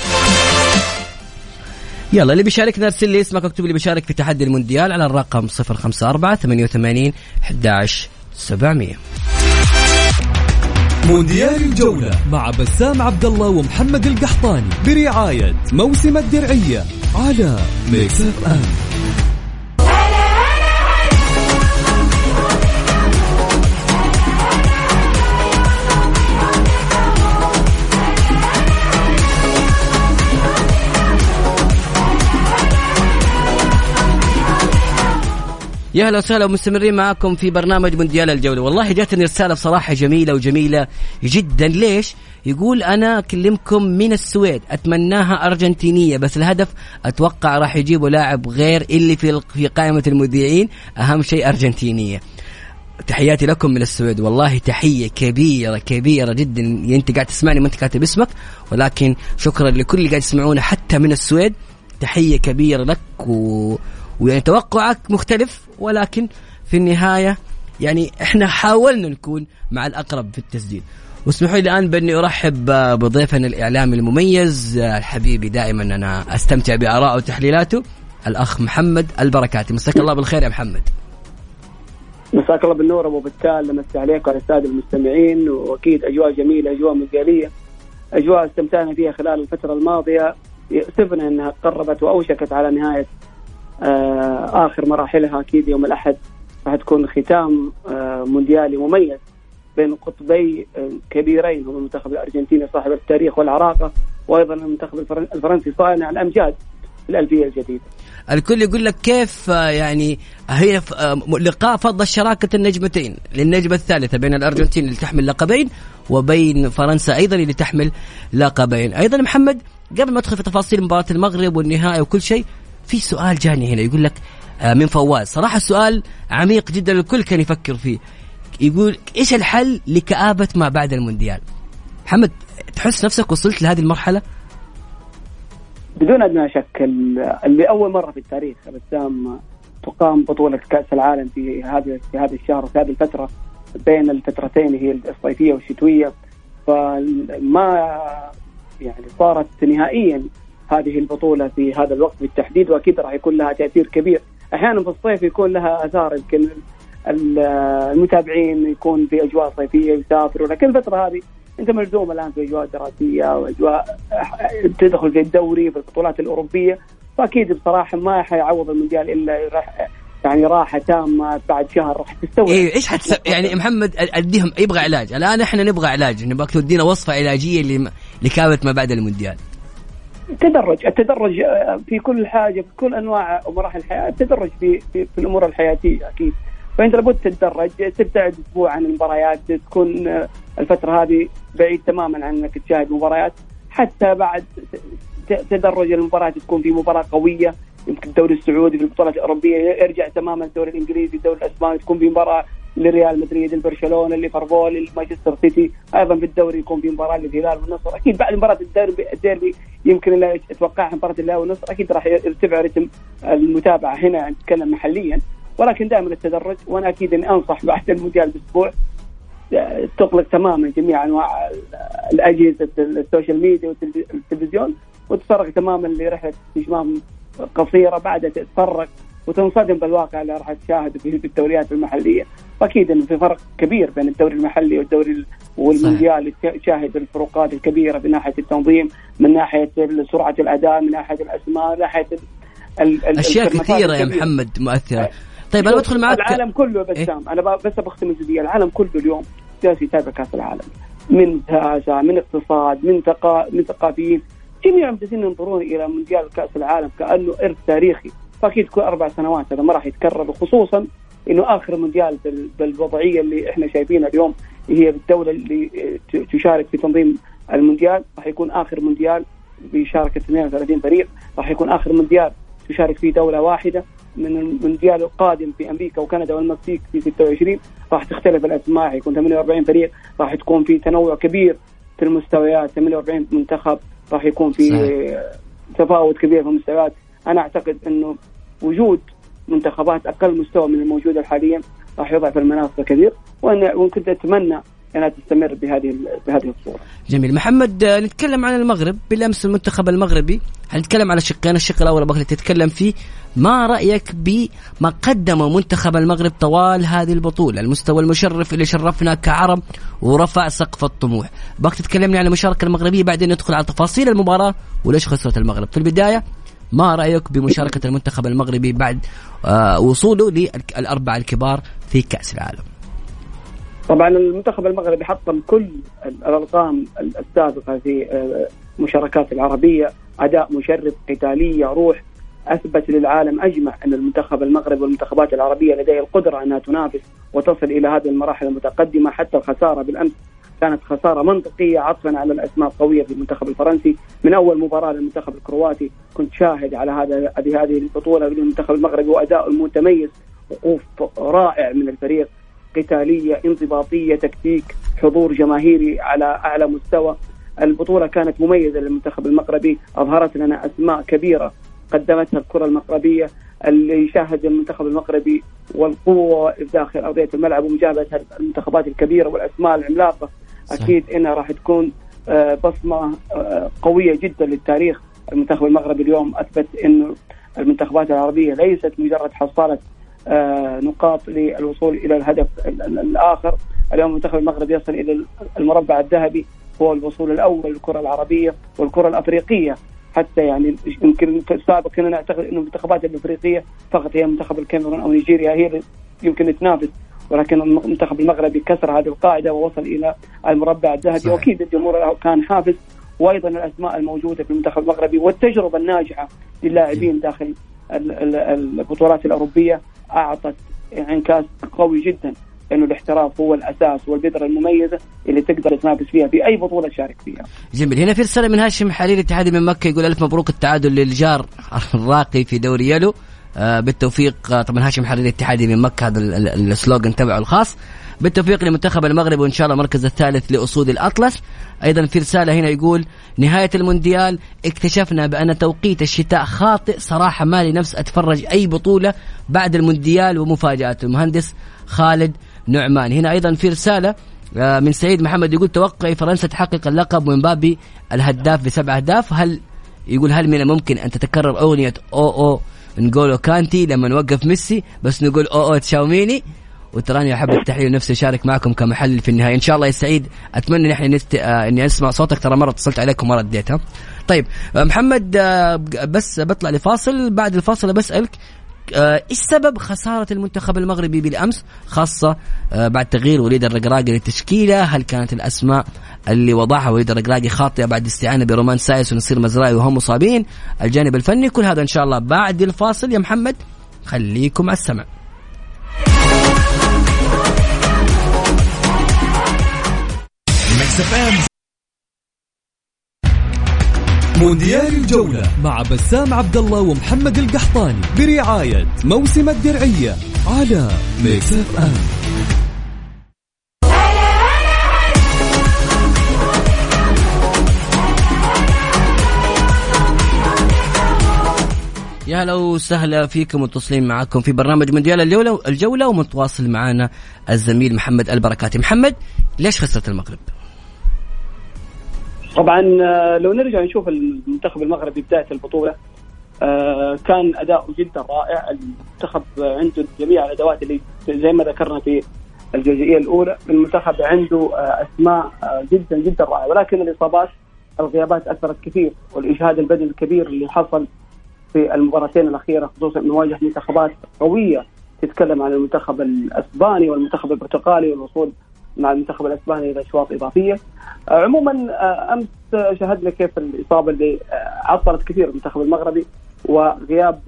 يلا اللي بيشاركنا ارسل لي اسمك اكتب لي بيشارك في تحدي المونديال على الرقم 054 88 11 700 مونديال الجولة مع بسام عبد الله ومحمد القحطاني برعاية موسم الدرعية على Mix F M يا أهلا وسهلا ومستمرين معاكم في برنامج مونديال الجولة، والله جاتني رسالة بصراحه جميلة وجميلة جدا. ليش؟ يقول أنا أكلمكم من السويد أتمناها أرجنتينية بس الهدف أتوقع راح يجيبوا لاعب غير اللي في في قائمة المذيعين أهم شيء أرجنتينية. تحياتي لكم من السويد. والله تحية كبيرة كبيرة جدا. أنت قاعد تسمعني ما انت كاتب اسمك ولكن شكرا لكل اللي قاعد يسمعونا حتى من السويد. تحية كبيرة لك و... ويعني توقعك مختلف ولكن في النهاية يعني إحنا حاولنا نكون مع الأقرب في التسجيل. واسمحوا لي الآن بأني أرحب بضيفنا الإعلامي المميز الحبيبي دائما أنا أستمتع بارائه وتحليلاته الأخ محمد البركاتي. مساك الله بالخير يا محمد. مساك الله بالنور أبو بتال نمسي عليك وعلى السادة المستمعين وأكيد أجواء جميلة أجواء موندياليه أجواء استمتعنا فيها خلال الفترة الماضية. يؤسفنا أنها قربت وأوشكت على نهاية آخر مراحلها أكيد يوم الأحد راح تكون ختام آه مونديالي مميز بين قطبي آه، كبيرين هو المنتخب الارجنتيني صاحب التاريخ والعراقة وأيضا المنتخب الفرن- الفرنسي صانع الأمجاد في الالفيه الجديدة. الكل يقول لك كيف آه، يعني هي آه، لقاء فضل شراكة النجمتين للنجمة الثالثة بين الأرجنتين اللي تحمل لقبين وبين فرنسا أيضا اللي تحمل لقبين أيضا محمد قبل ما أدخل في تفاصيل مباراة المغرب والنهائي وكل شيء في سؤال جاني هنا يقول لك آه، من فواز. صراحة السؤال عميق جدا الكل كان يفكر فيه. يقول إيش الحل لكآبة ما بعد المونديال؟ محمد تحس نفسك وصلت لهذه المرحلة؟ بدون أدنى شك ال- اللي أول مرة في التاريخ بسام تقام بطولة كأس العالم في هذا في هذا الشهر في هذه الفترة بين الفترتين هي الصيفيه والشتوية. فما يعني صارت نهائيا هذه البطولة في هذا الوقت بالتحديد وأكيد راح يكون لها تأثير كبير. أحيانا في الصيف يكون لها آثار يمكن ال- المتابعين يكون في أجواء صيفية يسافروا لكن الفترة هذه أنت ملزوم الآن في أجواء دراسية وأجواء تدخل في الدوري في البطولات الأوروبية. فاكيد بصراحة ما حيعوض المونديال إلا راح يعني راحة تامة بعد شهر راح تستوعب. إيه إيش حتس... يعني محمد أديهم يبغى علاج. الآن إحنا نبغى علاج نبغاك تدينا وصفة علاجية. لكابة ما بعد المونديال. التدرج التدرج آه، في كل حاجة في كل أنواع ومراحل الحياة التدرج في في, في الأمور الحياتية أكيد. فأنت لابد تتدرج تبتعد أسبوع عن المباريات تكون آه، الفترة هذه بعيد تماما عن إنك تشاهد مباريات. حتى بعد تدرج المباريات تكون في مباراة قوية يمكن الدوري السعودي في البطولات الأوروبية يرجع تماما الدوري الإنجليزي الدوري الأسباني تكون في مباراة لريال مدريد البرشلونه ليفربول مانشستر سيتي أيضا في الدوري يكون في مباراة للهلال والنصر. أكيد بعد مباراة الديربي الديربي يمكن اتوقعها مباراة الهلال والنصر. أكيد راح يرتفع رتم المتابعة هنا نتكلم محليا. ولكن دائما التدرج وأنا أكيد إني أنصح بعد المونديال بأسبوع. تغلق تماما جميع أنواع ال- الأجهزة ال social media والتلفزيون. وتتفرغ تماما لرحلة استجمام قصيرة بعدها تتفرغ وتنصدم بالواقع اللي راح تشاهده في الدوريات المحلية. وأكيد انه في فرق كبير بين الدوري المحلي والدوري ال- والمونديال تشاهد الفروقات الكبيرة من ناحية التنظيم من ناحية سرعة الأداء من ناحية الأسماء من ناحية ال- أشياء كثيرة يا. محمد مؤثرة. طيب أنا بدخل معك العالم كله إيه؟ بسام. أنا ب- بس بختم الجزئيه العالم كله اليوم جالس يتابع كأس العالم. من سياسه من اقتصاد من ثقا من ثقافيين. جميعهم جالسين ينظرون إلى مونديال كأس العالم كأنه إرث تاريخي. فاكيد كل أربع سنوات هذا ما راح يتكرر وخصوصا إنه آخر مونديال بال- بالوضعية اللي إحنا شايفينها اليوم هي الدولة اللي تشارك في تنظيم المونديال راح يكون آخر مونديال بشاركة 32 فريق راح يكون آخر مونديال تشارك فيه دولة واحدة من المونديال القادم في أمريكا وكندا والمكسيك في 26 راح تختلف الاسماء حيكون 48 فريق راح تكون في تنوع كبير في المستويات 48 منتخب راح يكون في. تفاوت كبير في المستويات أنا أعتقد إنه وجود منتخبات أقل مستوى من الموجودة حاليا راح يضعف المنافسة كثير وأنا وكنت أتمنى انها تستمر بهذه بهذه الصورة. جميل. محمد آه، نتكلم عن المغرب. بالأمس المنتخب المغربي هنتكلم على شقين؟ الشق الأول أبغى تتكلم فيه. ما رأيك بما قدمه منتخب المغرب طوال هذه البطولة؟ المستوى المشرف اللي شرفنا كعرب ورفع سقف الطموح. ابغاك تتكلمني عن المشاركة المغربية بعدين ندخل على تفاصيل المباراة وليش خسرت المغرب. في البداية ما رأيك بمشاركة المنتخب المغربي بعد آه وصوله للأربعة الكبار في كأس العالم؟ طبعا المنتخب المغربي حطم كل الأرقام السابقة في آه، مشاركات العربية أداء مشرف قتالية روح أثبت للعالم أجمع أن المنتخب المغربي والمنتخبات العربية لديها القدرة أنها تنافس وتصل إلى هذه المراحل المتقدمة حتى الخسارة بالأمس كانت خسارة منطقية عطفا على الأسماء القوية في المنتخب الفرنسي. من أول مباراة للمنتخب الكرواتي كنت شاهد على هذا هذه هذه البطولة للمنتخب المغربي واداؤه المتميز وقوف رائع من الفريق قتالية انضباطية تكتيك حضور جماهيري على أعلى مستوى. البطولة كانت مميزة للمنتخب المغربي أظهرت لنا أسماء كبيرة قدمتها الكرة المغربيه اللي يشاهد المنتخب المغربي والقوة داخل أرضية الملعب ومجابهه المنتخبات الكبيرة والأسماء العملاقة. صحيح. أكيد إنها راح تكون آه، بصمة آه، قوية جدا للتاريخ. المنتخب المغربي اليوم أثبت إنه المنتخبات العربية ليست مجرد حصالة آه، نقاط للوصول إلى الهدف ال- ال- الآخر. اليوم المنتخب المغربي يصل إلى المربع الذهبي هو الوصول الأول للكرة العربية والكرة الأفريقية. حتى يعني يمكن السابق كنا نعتقد إنه المنتخبات الأفريقية فقط هي منتخب الكاميرون أو نيجيريا هي يمكن تنافس ولكن المنتخب المغربي كسر هذه القاعدة ووصل إلى المربع الذهبي. وأكيد الجمهور كان حافز. وأيضا الأسماء الموجودة في المنتخب المغربي والتجربة الناجحة للاعبين داخل ال- ال- البطولات الأوروبية أعطت إنعكاس قوي جدا إنه الاحتراف هو الأساس والبذره المميزة اللي تقدر تنافس فيها في أي بطولة تشارك فيها. جميل. هنا في رسالة من هاشم حليل الاتحادي من مكة يقول ألف مبروك التعادل للجار الراقي في دوري يلو بالتوفيق آه طبعا هاشم حليل الاتحادي من مكة هذا ال- ال- السلوغن تبعه الخاص. بالتوفيق لمنتخب المغرب وإن شاء الله المركز الثالث لأسود الأطلس. أيضا في رسالة هنا يقول نهاية المونديال اكتشفنا بأن توقيت الشتاء خاطئ. صراحة ما لي نفس أتفرج أي بطولة بعد المونديال ومفاجآت المهندس خالد نعمان. هنا أيضا في رسالة آه، من سعيد محمد يقول توقعي فرنسا تحقق اللقب ومبابي الهداف بسبع أهداف. هل يقول هل من الممكن أن تتكرر أغنية أو أو نقولو كانتي لما نوقف ميسي بس نقول أو أو تشاوميني. وتراني أحب التحليل ونفسي أشارك معكم كمحلل في النهاية. إن شاء الله يا سعيد أتمنى إن إحنا نست... آه إني أسمع صوتك. ترى مرة اتصلت عليك وما رديت ها؟ طيب آه محمد آه بس بطلع لفاصل. بعد الفاصل بسألك إيش سبب خسارة المنتخب المغربي بالأمس؟ خاصة آه، بعد تغيير وليد الرقراقي للتشكيلة هل كانت الأسماء اللي وضعها وليد الرقراقي خاطئة بعد استعانة برومان سايس ونصير مزراوي وهم مصابين؟ الجانب الفني كل هذا إن شاء الله بعد الفاصل. يا محمد خليكم على السمع. مونديال الجولة مع بسام عبد الله ومحمد القحطاني برعاية موسم الدرعية على Mix FM يا هلا وسهلا فيكم متصلين معكم في برنامج مونديال الجولة الجولة ومتواصل معنا الزميل محمد البركاتي محمد ليش خسرت المغرب؟ طبعا آه، لو نرجع نشوف المنتخب المغربي بداية البطولة آه، كان أداؤه جدا رائع. المنتخب عنده جميع الأدوات اللي زي ما ذكرنا في الجزئية الأولى. المنتخب عنده آه، أسماء جدا جدا رائعة. ولكن الإصابات الغيابات أثرت كثير والاجهاد البدني الكبير اللي حصل في المباراتين الأخيرة خصوصا مواجهه منتخبات قوية تتكلم عن المنتخب الأسباني والمنتخب البرتغالي والوصول مع المنتخب الأسباني إلى أشواط إضافية. آه، عموما آه، أمس شاهدنا كيف الإصابة اللي آه، عطلت كثير المنتخب المغربي وغياب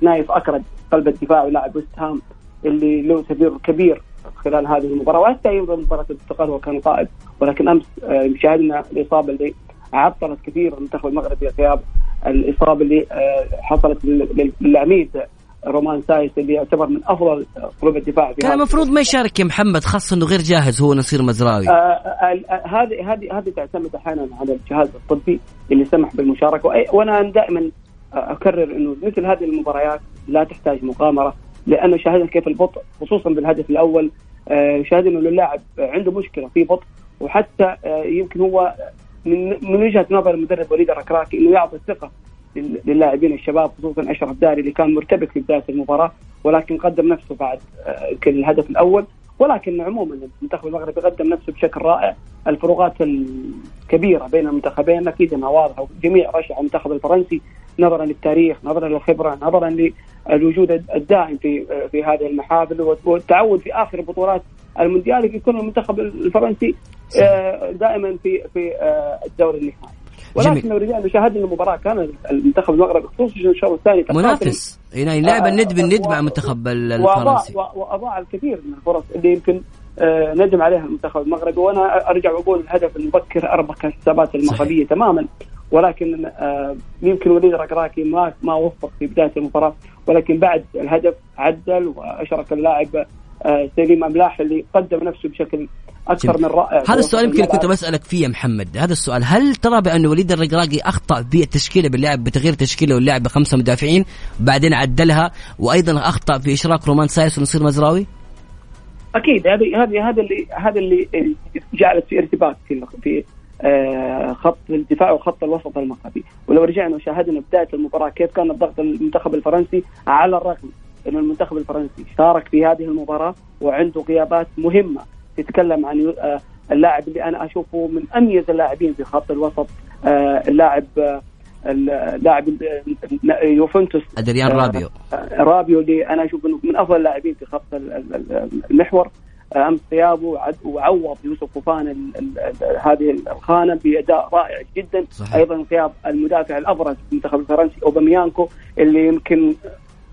نايف أكرد قلب الدفاع ولاعب ويست هام اللي له تاثير كبير خلال هذه المباراة وحتى أيضا مباراة البرتغال هو كان قائد ولكن أمس شاهدنا الإصابة اللي عطلت كثير المنتخب المغربي غياب الإصابة اللي حصلت لل- للعميد رومان سايس اللي يعتبر من أفضل قلوب الدفاع في كان المفروض ما يشارك يا محمد خاصة إنه غير جاهز هو نصير مزراوي. آه، آه، آه، هذه هذه هذه تعتمد أحيانا على الجهاز الطبي اللي سمح بالمشاركة. وأنا دائما أكرر إنه مثل هذه المباريات لا تحتاج مغامرة لأنه شاهدنا كيف البطء خصوصا بالهدف الأول شاهدنا إنه اللاعب عنده مشكلة في بطء وحتى يمكن هو من من وجهة نظر المدرب وليد الركراكي إنه يعطي الثقة للاعبين الشباب خصوصا أشرف داري اللي كان مرتبك في بداية المباراة ولكن قدم نفسه بعد آه، يمكن الهدف الأول. ولكن عموما المنتخب المغربي قدم نفسه بشكل رائع. الفروقات الكبيرة بين المنتخبين أكيد أنها واضحة جميع رشح المنتخب الفرنسي نظرا للتاريخ نظرا للخبرة نظرا للوجود الدائم في في هذه المحافل والتعود في آخر بطولات المونديال يكون المنتخب الفرنسي آه، دائما في في آه، الدور النهائي. ولكن. لو رجعنا شاهدنا المباراة كان المنتخب المغربي خصوصا الشوط الثاني؟ منافس. يعني لعب آه، الند بالند مع المنتخب الفرنسي. واضاع الكثير من الفرص اللي يمكن آه، ندم عليها المنتخب المغربي وأنا أرجع وأقول الهدف المبكر اربك الحسابات المغربية تماما. ولكن آه، يمكن وليد الركراكي ما ما وفق في بداية المباراة. ولكن بعد الهدف عدل واشرك اللاعب سليم املاح اللي قدم نفسه بشكل أكثر جميل. من رائع هذا السؤال يمكن. كنت بسألك فيه يا محمد هذا السؤال هل ترى بأن وليد الرقراقي أخطأ بالتشكيلة باللعب بتغيير تشكيلة واللعب بخمسة مدافعين بعدين عدلها وأيضا أخطأ في إشراك رومان سايس ونصير مزراوي أكيد هذه هذه هذا اللي هذا اللي جعلت في ارتباك في في آه، خط الدفاع وخط الوسط المغربي ولو رجعنا وشاهدنا بداية المباراة كيف كان الضغط المنتخب الفرنسي على الرغم إنه المنتخب الفرنسي شارك في هذه المباراة وعنده غيابات مهمة تتكلم عن آه، اللاعب اللي أنا أشوفه من أميز اللاعبين في خط الوسط آه، اللاعب آه، اللاعب ال- يوفنتوس. أدريان رابيو. رابيو اللي أنا أشوف انه من أفضل اللاعبين في خط ال- ال- ال- المحور. أمس غيابه وعوض يوسف فوفانا ال- ال- ال- هذه الخانة بأداء رائع جدا. صحيح. أيضا غياب المدافع الأبرز في المنتخب الفرنسي أوباميكانو اللي يمكن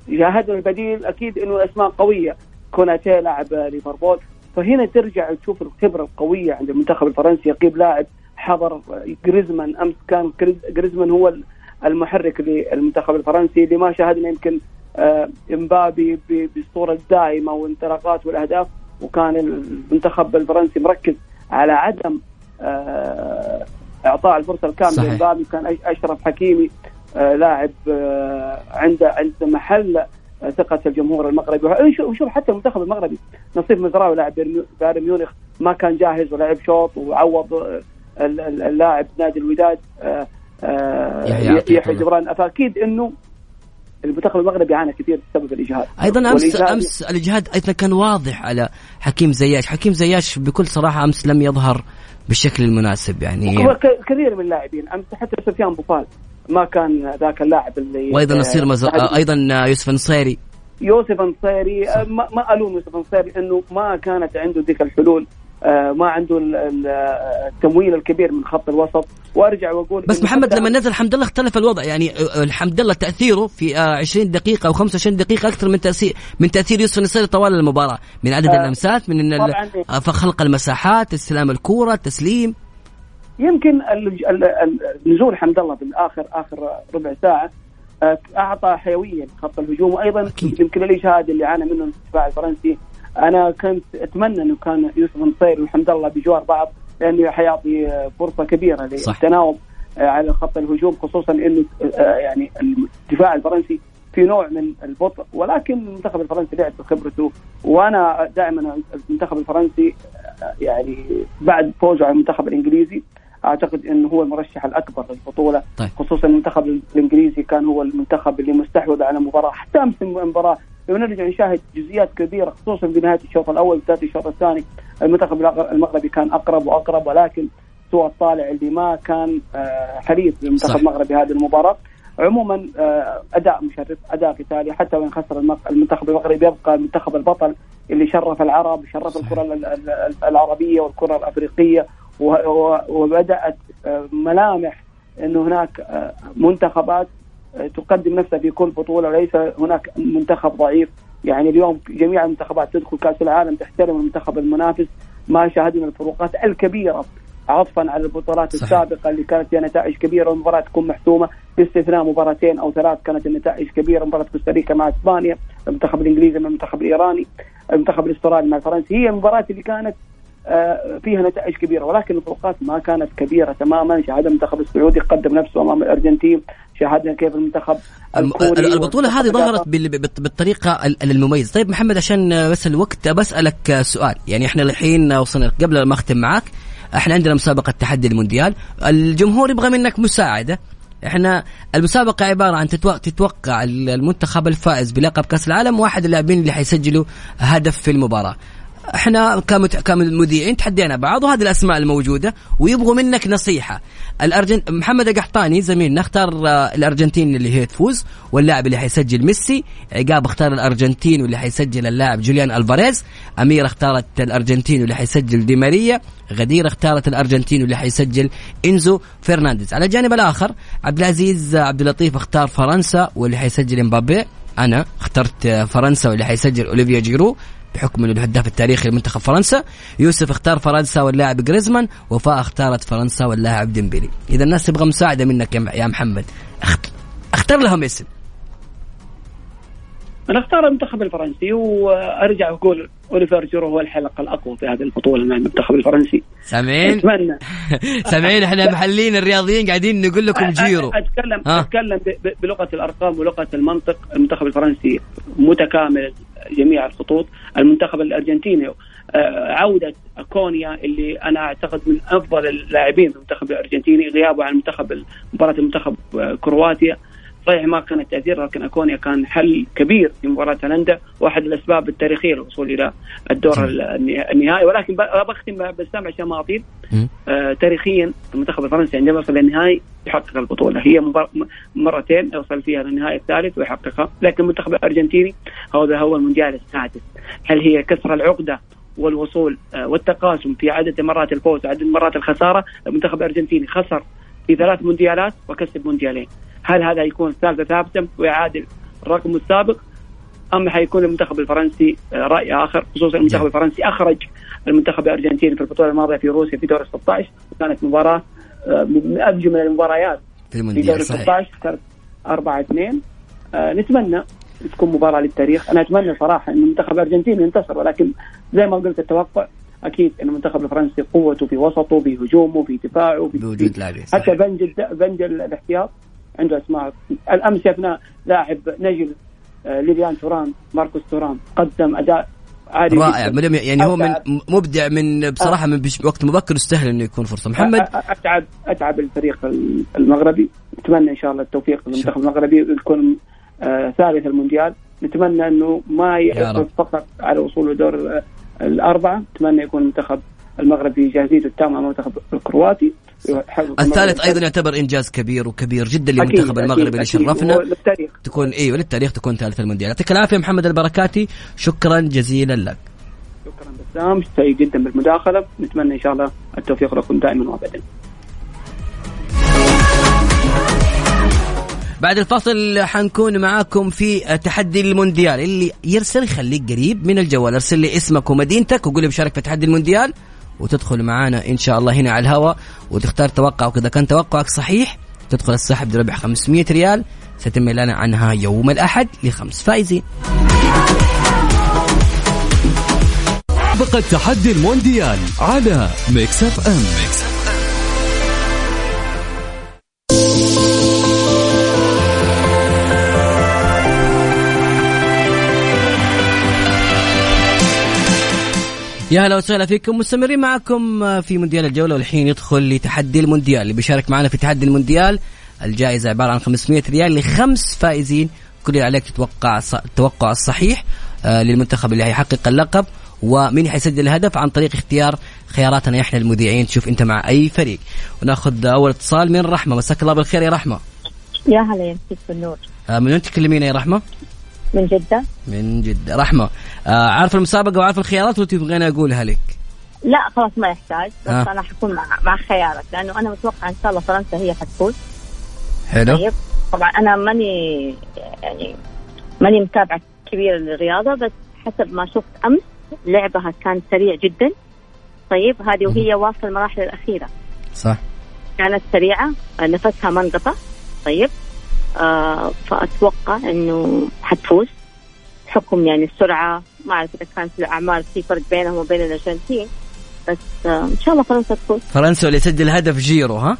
شاهدنا البديل أكيد إنه أسماء قوية. كوناتي لاعب ليفربول. فهنا ترجع تشوف الخبرة القوية عند المنتخب الفرنسي. يغيب لاعب حضر جريزمان أمس. كان جريز- جريزمان هو المحرك للمنتخب الفرنسي. اللي ما شاهدنا يمكن آه، إمبابي بالصورة الدائمه والانطلاقات والأهداف. وكان المنتخب الفرنسي مركز على عدم آه، إعطاء الفرصة الكاملة. لإمبابي. كان أشرف حكيمي. لاعب آه، عنده عنده محل آه، ثقة الجمهور المغربي. وشوف- حتى المنتخب المغربي نصيف مزراوي لاعب بايرن- ميونخ ما كان جاهز ولعب شوط وعوض آه، ال- ال- اللاعب نادي الوداد آه، آه، يحيى. جبران. فأكيد إنه المنتخب المغربي عانى كثير بسبب الإجهاد. أيضا امس والإجهاد- أمس الإجهاد أيضا كان واضح على حكيم زياش. حكيم زياش بكل صراحة أمس لم يظهر بالشكل المناسب يعني هو كثير من اللاعبين أمس حتى سفيان بوفال ما كان ذاك اللاعب اللي وأيضا نصير مز... آه، أيضا يوسف نصيري يوسف أنصيري آه، ما, ما ألوم يوسف أنصيري إنه ما كانت عنده ذيك الحلول آه، ما عنده ال- ال- التمويل الكبير من خط الوسط. وأرجع وأقول بس محمد لما نزل حمد الله اختلف الوضع يعني آه، الحمد لله تأثيره في آه، 20 دقيقة أو 25 دقيقة أكثر من تاثير من تأثير يوسف النصيري طوال المباراة من عدد آه، اللمسات من. آه، فخلق المساحات استلام الكورة تسليم. يمكن نزول حمد الله بالاخر اخر ربع ساعة آه، أعطى حيويه لخط الهجوم وأيضا أكيد. يمكن الاجهاد اللي عانى منه الدفاع الفرنسي أنا كنت أتمنى إنه كان يوسف نصير وحمد الله بجوار بعض لأنه حيعطي فرصة كبيرة. للتناوب آه، على خط الهجوم خصوصا إنه آه، يعني الدفاع الفرنسي في نوع من البطء ولكن المنتخب الفرنسي لعب بخبرته وأنا دائما المنتخب الفرنسي يعني بعد فوزه على المنتخب الإنجليزي أعتقد إنه هو المرشح الأكبر للبطولة طيب. خصوصا المنتخب الإنجليزي كان هو المنتخب اللي مستحوذ على المباراه حتى أمس المباراة لو نرجع نشاهد جزئيات كبيرة خصوصا بنهايه الشوط الأول وبدايه الشوط الثاني المنتخب المغربي كان أقرب وأقرب ولكن سوى الطالع اللي ما كان آه، حريص للمنتخب. المغربي هذه المباراة عموما آه، أداء مشرف أداء قتالي حتى وإن خسر المنتخب المغربي يبقى المنتخب البطل اللي شرف العرب شرف الكرة ال- ال- العربية والكرة الأفريقية وبدأت آه، ملامح إنه هناك آه، منتخبات آه، تقدم نفسها في كل بطولة وليس هناك منتخب ضعيف. يعني اليوم جميع المنتخبات تدخل كأس العالم تحترم المنتخب المنافس. ما شاهدنا الفروقات الكبيرة عطفا على البطولات صحيح. السابقة اللي كانت فيها نتائج كبيرة والمباراة تكون محسومة. باستثناء مباراتين أو ثلاث كانت النتائج كبيرة. مباراة كوستاريكا مع إسبانيا المنتخب الإنجليزي مع المنتخب الإيراني المنتخب الأسترالي مع الفرنسي. هي المباريات اللي كانت فيها نتائج كبيرة ولكن الفروقات ما كانت كبيرة تماما. شاهدنا المنتخب السعودي قدم نفسه أمام الأرجنتين شاهدنا كيف المنتخب البطولة هذه ظهرت بال- بال- بالطريقة ال- المميزة. طيب محمد عشان بس الوقت بسألك سؤال. يعني إحنا الحين وصلنا قبل ما أختم معك إحنا عندنا مسابقة تحدي المونديال. الجمهور يبغى منك مساعدة. إحنا المسابقة عبارة عن تتوقع, تتوقع المنتخب الفائز بلقب كأس العالم واحد اللاعبين اللي حيسجلوا هدف في المباراة. إحنا كمت... كمذيعين تحدينا بعض وهذه الأسماء الموجودة ويبغوا منك نصيحة. الارجنت محمد القحطاني زميلنا اختار آه، الأرجنتين اللي هي تفوز واللاعب اللي حيسجل ميسي. عقاب اختار الأرجنتين واللي حيسجل اللاعب جوليان ألفاريز. اميره اختارت الأرجنتين واللي حيسجل دي ماريا. غدير اختارت الأرجنتين واللي حيسجل إنزو فرنانديز. على الجانب الآخر عبد العزيز عبد اللطيف اختار فرنسا واللي حيسجل إمبابي. أنا اخترت آه، فرنسا واللي حيسجل أوليفيه جيرو. بحكم إنه الهداف التاريخي لمنتخب فرنسا يوسف اختار فرنسا واللاعب جريزمان وفاء اختارت فرنسا واللاعب ديمبلي إذا الناس تبغى مساعدة منك يا محمد. اخت... اختار لهم اسم. أنا أختار المنتخب الفرنسي وأرجع واقول أوليفر جيرو هو الحلقة الأقوى في هذه البطولة مع المنتخب الفرنسي. سامعين أتمنى. [laughs] سامعين إحنا محلين الرياضيين قاعدين نقول لكم جيرو. اتكلم ها. أتكلم بلغة الأرقام ولغة المنطق. المنتخب الفرنسي متكامل. جميع الخطوط. المنتخب الأرجنتيني آه، عودة كونيا اللي أنا أعتقد من أفضل اللاعبين في المنتخب الأرجنتيني غيابه عن المنتخب مباراة المنتخب آه، كرواتيا. صحيح ما كان التأثير لكن اكونيا كان حل كبير في مباراة هولندا واحد الأسباب التاريخية للوصول إلى الدور النها- النهائي. ولكن بختم بسام عشان ما أطيل. آه، تاريخيا المنتخب الفرنسي عندما يصل للنهائي يحقق البطولة. هي مرتين يوصل فيها للنهائي الثالث ويحققها. لكن المنتخب الأرجنتيني هذا هو المونديال السادس. هل هي كسر العقدة والوصول آه، والتقاسم في عدد مرات الفوز وعدد مرات الخسارة؟ المنتخب الأرجنتيني خسر في ثلاث مونديالات وكسب مونديالين. هل هذا يكون الثالثه ثابتة ويعادل الرقم السابق أم حيكون المنتخب الفرنسي آه، رأي آخر خصوصا المنتخب الفرنسي أخرج المنتخب الأرجنتيني في البطوله الماضية في روسيا في دور 16 وكانت مباراة آه، من أجمل المباريات في في صحيح. 16 صارت 4 2 آه نتمنى تكون مباراة للتاريخ. أنا أتمنى صراحة إن المنتخب الأرجنتيني ينتصر ولكن زي ما قلت التوقع أكيد إن المنتخب الفرنسي قوته في وسطه في هجومه في دفاعه في بوجود لاعبين حتى بنج بنج ال- الاحتياط. عنده أسماء. الأمس شفنا لاعب نجل آه، ليليان توران ماركوس توران قدم أداء عالي رائع. ملم- يعني هو من مبدع من بصراحة من وقت مبكر يستاهل إنه يكون فرصة. محمد؟ اتعب أتعب الفريق المغربي. نتمنى إن شاء الله التوفيق للمنتخب المغربي يكون آه ثالث المونديال. نتمنى إنه ما. يحرص فقط على وصوله دور آه الأربعة. نتمنى يكون المنتخب المغربي جاهزيته التامة امام المنتخب الكرواتي الثالث المغرب- أيضا يعتبر إنجاز كبير وكبير جدا للمنتخب أكيد، المغربي اللي. شرفنا تكون أيوه للتاريخ تكون ثالث المونديال. يعطيك العافية محمد البركاتي. شكرا جزيلا لك. شكرا بسام سعيد جدا بالمداخلة. نتمنى إن شاء الله التوفيق لكم دائما وابدا. بعد الفاصل حنكون معاكم في تحدي المونديال. اللي يرسل خليك قريب من الجوال. ارسل لي اسمك ومدينتك وقول لي بشارك في تحدي المونديال. وتدخل معانا إن شاء الله هنا على الهواء. وتختار توقع وكذا كان توقعك صحيح تدخل السحب بربح 500 ريال. سيتم الاعلان عنها يوم الأحد لخمس فائزين. مسابقة تحدي المونديال على Mix FM. Mix يا هلا وسهلا فيكم. مستمرين معكم في مونديال الجولة والحين يدخل لتحدي المونديال. اللي بيشارك معنا في تحدي المونديال الجائزة عبارة عن 500 ريال لخمس فائزين. كل اللي عليك تتوقع التوقع الصحيح آه، للمنتخب اللي هيحقق اللقب ومين حيسجل الهدف عن طريق اختيار خياراتنا إحنا المذيعين. تشوف انت مع أي فريق. وناخذ أول اتصال من رحمة. مساك الله بالخير يا رحمة. يا هلا يمسيك بالنور آه، من وين تكلمينا يا رحمة؟ من جدة. من جدة. رحمة. آه، عارف المسابقة وعارف الخيارات ولا تبغيني أقولها لك؟ لا خلاص ما يحتاج. بس آه. أنا حكون مع مع خيارك لأنه أنا متوقع إن شاء الله فرنسا هي حتفوز. حلو. طيب. طبعا أنا ماني يعني ماني متابعة كبيرة للرياضة بس حسب ما شفت أمس لعبها كان سريع جدا. طيب هذه وهي واصلة المراحل الأخيرة. صح. كانت سريعة نفسها ما انقطع طيب. فأتوقع إنه حتفوز. حكم يعني السرعة ما أعرف إذا كان في الأعمار في فرق بينهم وبين الأرجنتين بس آه إن شاء الله فرنسا تفوز. فرنسا اللي يسجل هدف جيرو ها؟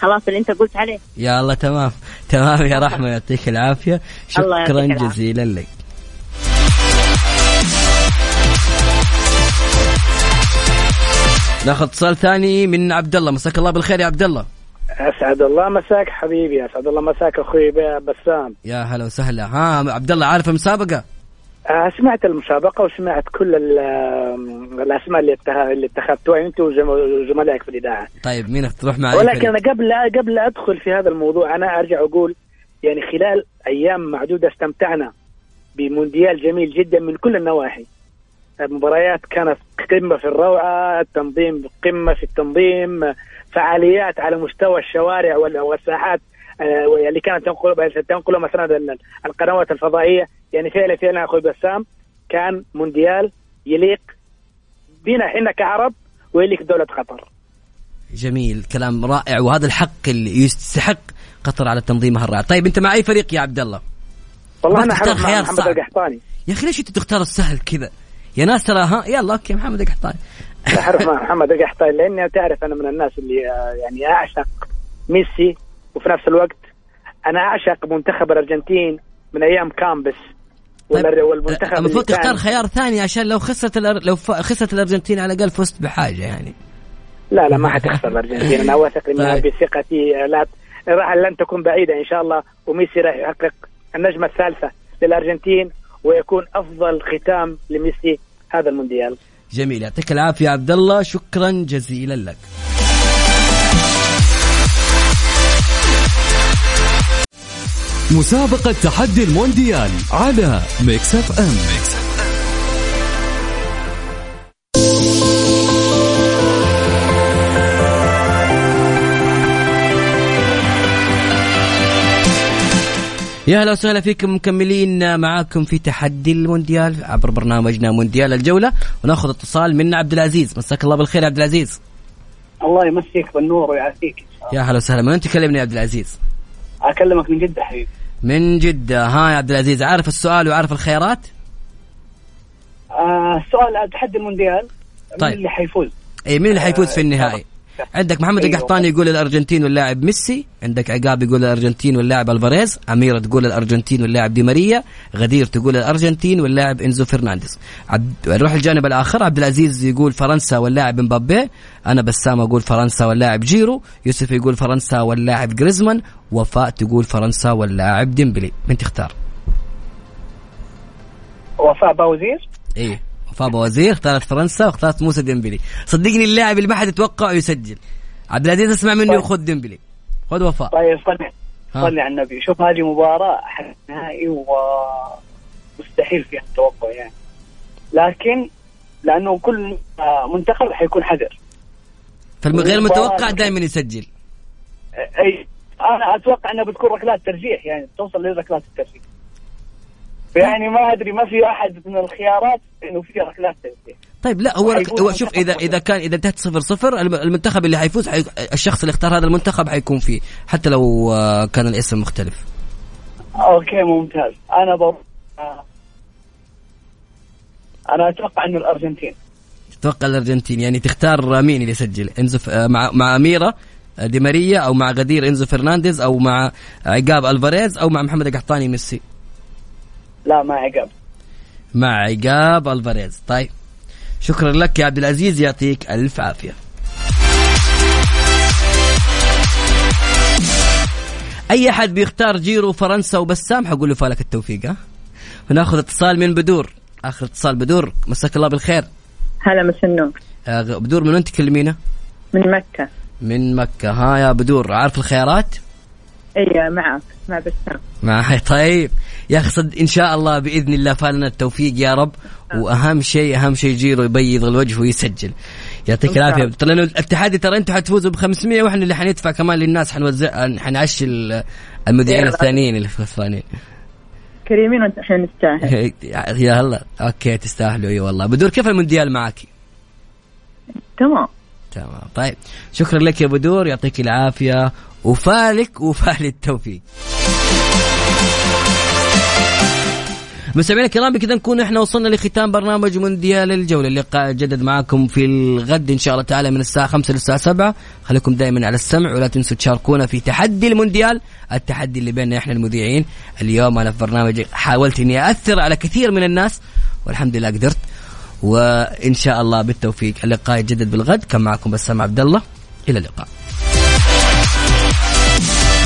خلاص اللي أنت قلت عليه. يا الله تمام. تمام يا رحمة يعطيك [laughs] يعطيك شكرا. جزيلا لك. ناخذ اتصال ثاني من عبد الله. مساك الله بالخير يا عبد الله. أسعد الله مساك حبيبي أسعد الله مساك أخوي بسام. يا هلا وسهلا. ها عبد الله عارف المسابقة؟ آه، سمعت المسابقة وسمعت كل ال- آم، الأسماء اللي اللي اتخذتوها انت وزم- وزملائك في الإذاعة. طيب مين تروح مع أي ولكن؟ أنا قبل قبل أدخل في هذا الموضوع أنا أرجع أقول يعني خلال أيام معدودة استمتعنا بمونديال جميل جدا من كل النواحي. المباريات كانت قمة في الروعة التنظيم قمة في التنظيم فعاليات على مستوى الشوارع وال- والساحات آه، اللي كانت تنقل تنقله مثلا ال- القنوات الفضائية. يعني فعلا فعلا أخوي بسام كان مونديال يليق بنا إحنا كعرب ويليق دولة قطر. جميل كلام رائع. وهذا الحق اللي يستحق قطر على تنظيمها الرائع. طيب أنت مع اي فريق يا عبد الله؟ والله أنا تختار خيار محمد صعب. القحطاني. يا أخي ليش أنت تختار السهل كذا؟ يا ناس ترى ها يلا أوكي محمد القحطاني. أعرف مع محمد القحطاني لأني تعرف أنا من الناس اللي آه، يعني أعشق ميسي وفي نفس الوقت أنا أعشق منتخب الأرجنتين من أيام كامبس ولا- والمنتخب المفروض اللي كان- تختار خيار ثاني عشان لو خسرت الأر... لو ف... خسرت الأرجنتين على الأقل فزت بحاجة يعني. لا لا ما حتخسر الأرجنتين. أنا [laughs] واثق انها طيب. بثقتي آه، لا راح لن تكون بعيدة إن شاء الله وميسي راح يحقق النجمة الثالثة للأرجنتين ويكون أفضل ختام لميسي هذا المونديال. جميل. يعطيك العافية عبد الله. شكرا جزيلا لك. مسابقة تحدي المونديال على Mix FM. Mix F يا هلا وسهلا فيكم مكملين معاكم في تحدي المونديال عبر برنامجنا مونديال الجولة وناخذ اتصال من عبد العزيز. مساك الله بالخير عبد العزيز. الله يمسيك بالنور ويعافيك يا هلا وسهلا. من أنت؟ تكلمني يا عبد العزيز. أكلمك من جدة حبيبي. من جدة. ها يا عبد العزيز عارف السؤال وعارف الخيارات؟ آه السؤال تحدي المونديال طيب. مين اللي حيفوز؟ اي مين اللي حيفوز في النهائي؟ عندك محمد أيوة. القحطاني يقول الأرجنتين واللاعب ميسي. عندك عقاب يقول الأرجنتين واللاعب ألفاريز. أميرة تقول الأرجنتين واللاعب دي ماريا. غدير تقول الأرجنتين واللاعب إنزو فرنانديز. عبد... نروح الجانب الآخر. عبد العزيز يقول فرنسا واللاعب مبابي. أنا بسام أقول فرنسا واللاعب جيرو. يوسف يقول فرنسا واللاعب جريزمان. وفاء تقول فرنسا واللاعب ديمبلي. من تختار؟ وفاء باوزير؟ إيه. وفاء باوزير اختارت فرنسا واختارت موسى ديمبلي. صدقني اللاعب اللي ما حد يتوقعه يسجل عبد العزيز اسمع منه طيب. وخذ ديمبلي. خذ وفاء. طيب صلي. صلي على النبي. شوف هذه مباراة حق نهائي ومستحيل فيها التوقع يعني. لكن لأنه كل منتخب حيكون حذر. فالغير المباراة- متوقع دائما يسجل. أي أنا أتوقع انها بتكون ركلات ترجيح يعني توصل لركلات الترجيح. يعني ما أدري ما في أحد من الخيارات إنه في ركلات ترجيح طيب لا هو هو شوف اذا إذا كان إذا انتهت صفر صفر الم- المنتخب اللي حيفوز حي... الشخص اللي اختار هذا المنتخب حيكون فيه حتى لو آه، كان الاسم مختلف. Okay ممتاز. أنا آه، أنا أتوقع إنه الأرجنتين. تتوقع الأرجنتين. يعني تختار مين اللي يسجل؟ إنزو ف... آه، مع مع أميرة آه، دي ماريا أو مع غدير إنزو فرنانديز أو مع عقاب ألفاريز أو مع محمد القحطاني ميسي. لا ما عقاب مع عقاب الفاريز طيب شكرا لك يا عبد العزيز يعطيك ألف عافية. أي أحد بيختار جيرو فرنسا وبسام؟ حقول له فالك التوفيق ها؟ وناخذ اتصال من بدور. آخر اتصال بدور. مساك الله بالخير. هلا مس النور. آه، بدور من وين تكلمينا من مكة. من مكة. ها يا بدور عارف الخيارات؟ اي معك مع بسام معي طيب يا أخي صد إن شاء الله بإذن الله فالنا التوفيق يا رب وأهم شيء أهم شيء جيرو يبيض الوجه ويسجل. يعطيك العافية. ترى التحدي ترى أنتم حتفوزوا ب 500 وإحنا اللي حندفع كمان للناس حنوزع حنعشي ال- المذيعين يلا. الثانيين اللي في الثانيين. كريمين وإنت إحنا نستاهل. [laughs] يا هلا okay تستاهلوا. إي والله. بدور كيف المونديال معك؟ تمام. تمام. طيب شكرا لك يا بدور. يعطيك العافية. وفالك وفال التوفيق. مستمعينا الكرام بكذا نكون إحنا وصلنا لختام برنامج مونديال الجولة. اللقاء جدد معكم في الغد إن شاء الله تعالى من الساعة 5 للساعة 7 خليكم دائما على السمع ولا تنسوا تشاركونا في تحدي المونديال التحدي اللي بيننا إحنا المذيعين. اليوم أنا في برنامج حاولت إني أثر على كثير من الناس والحمد لله قدرت. وإن شاء الله بالتوفيق. اللقاء يتجدد بالغد كان معكم بسام عبد الله. إلى اللقاء.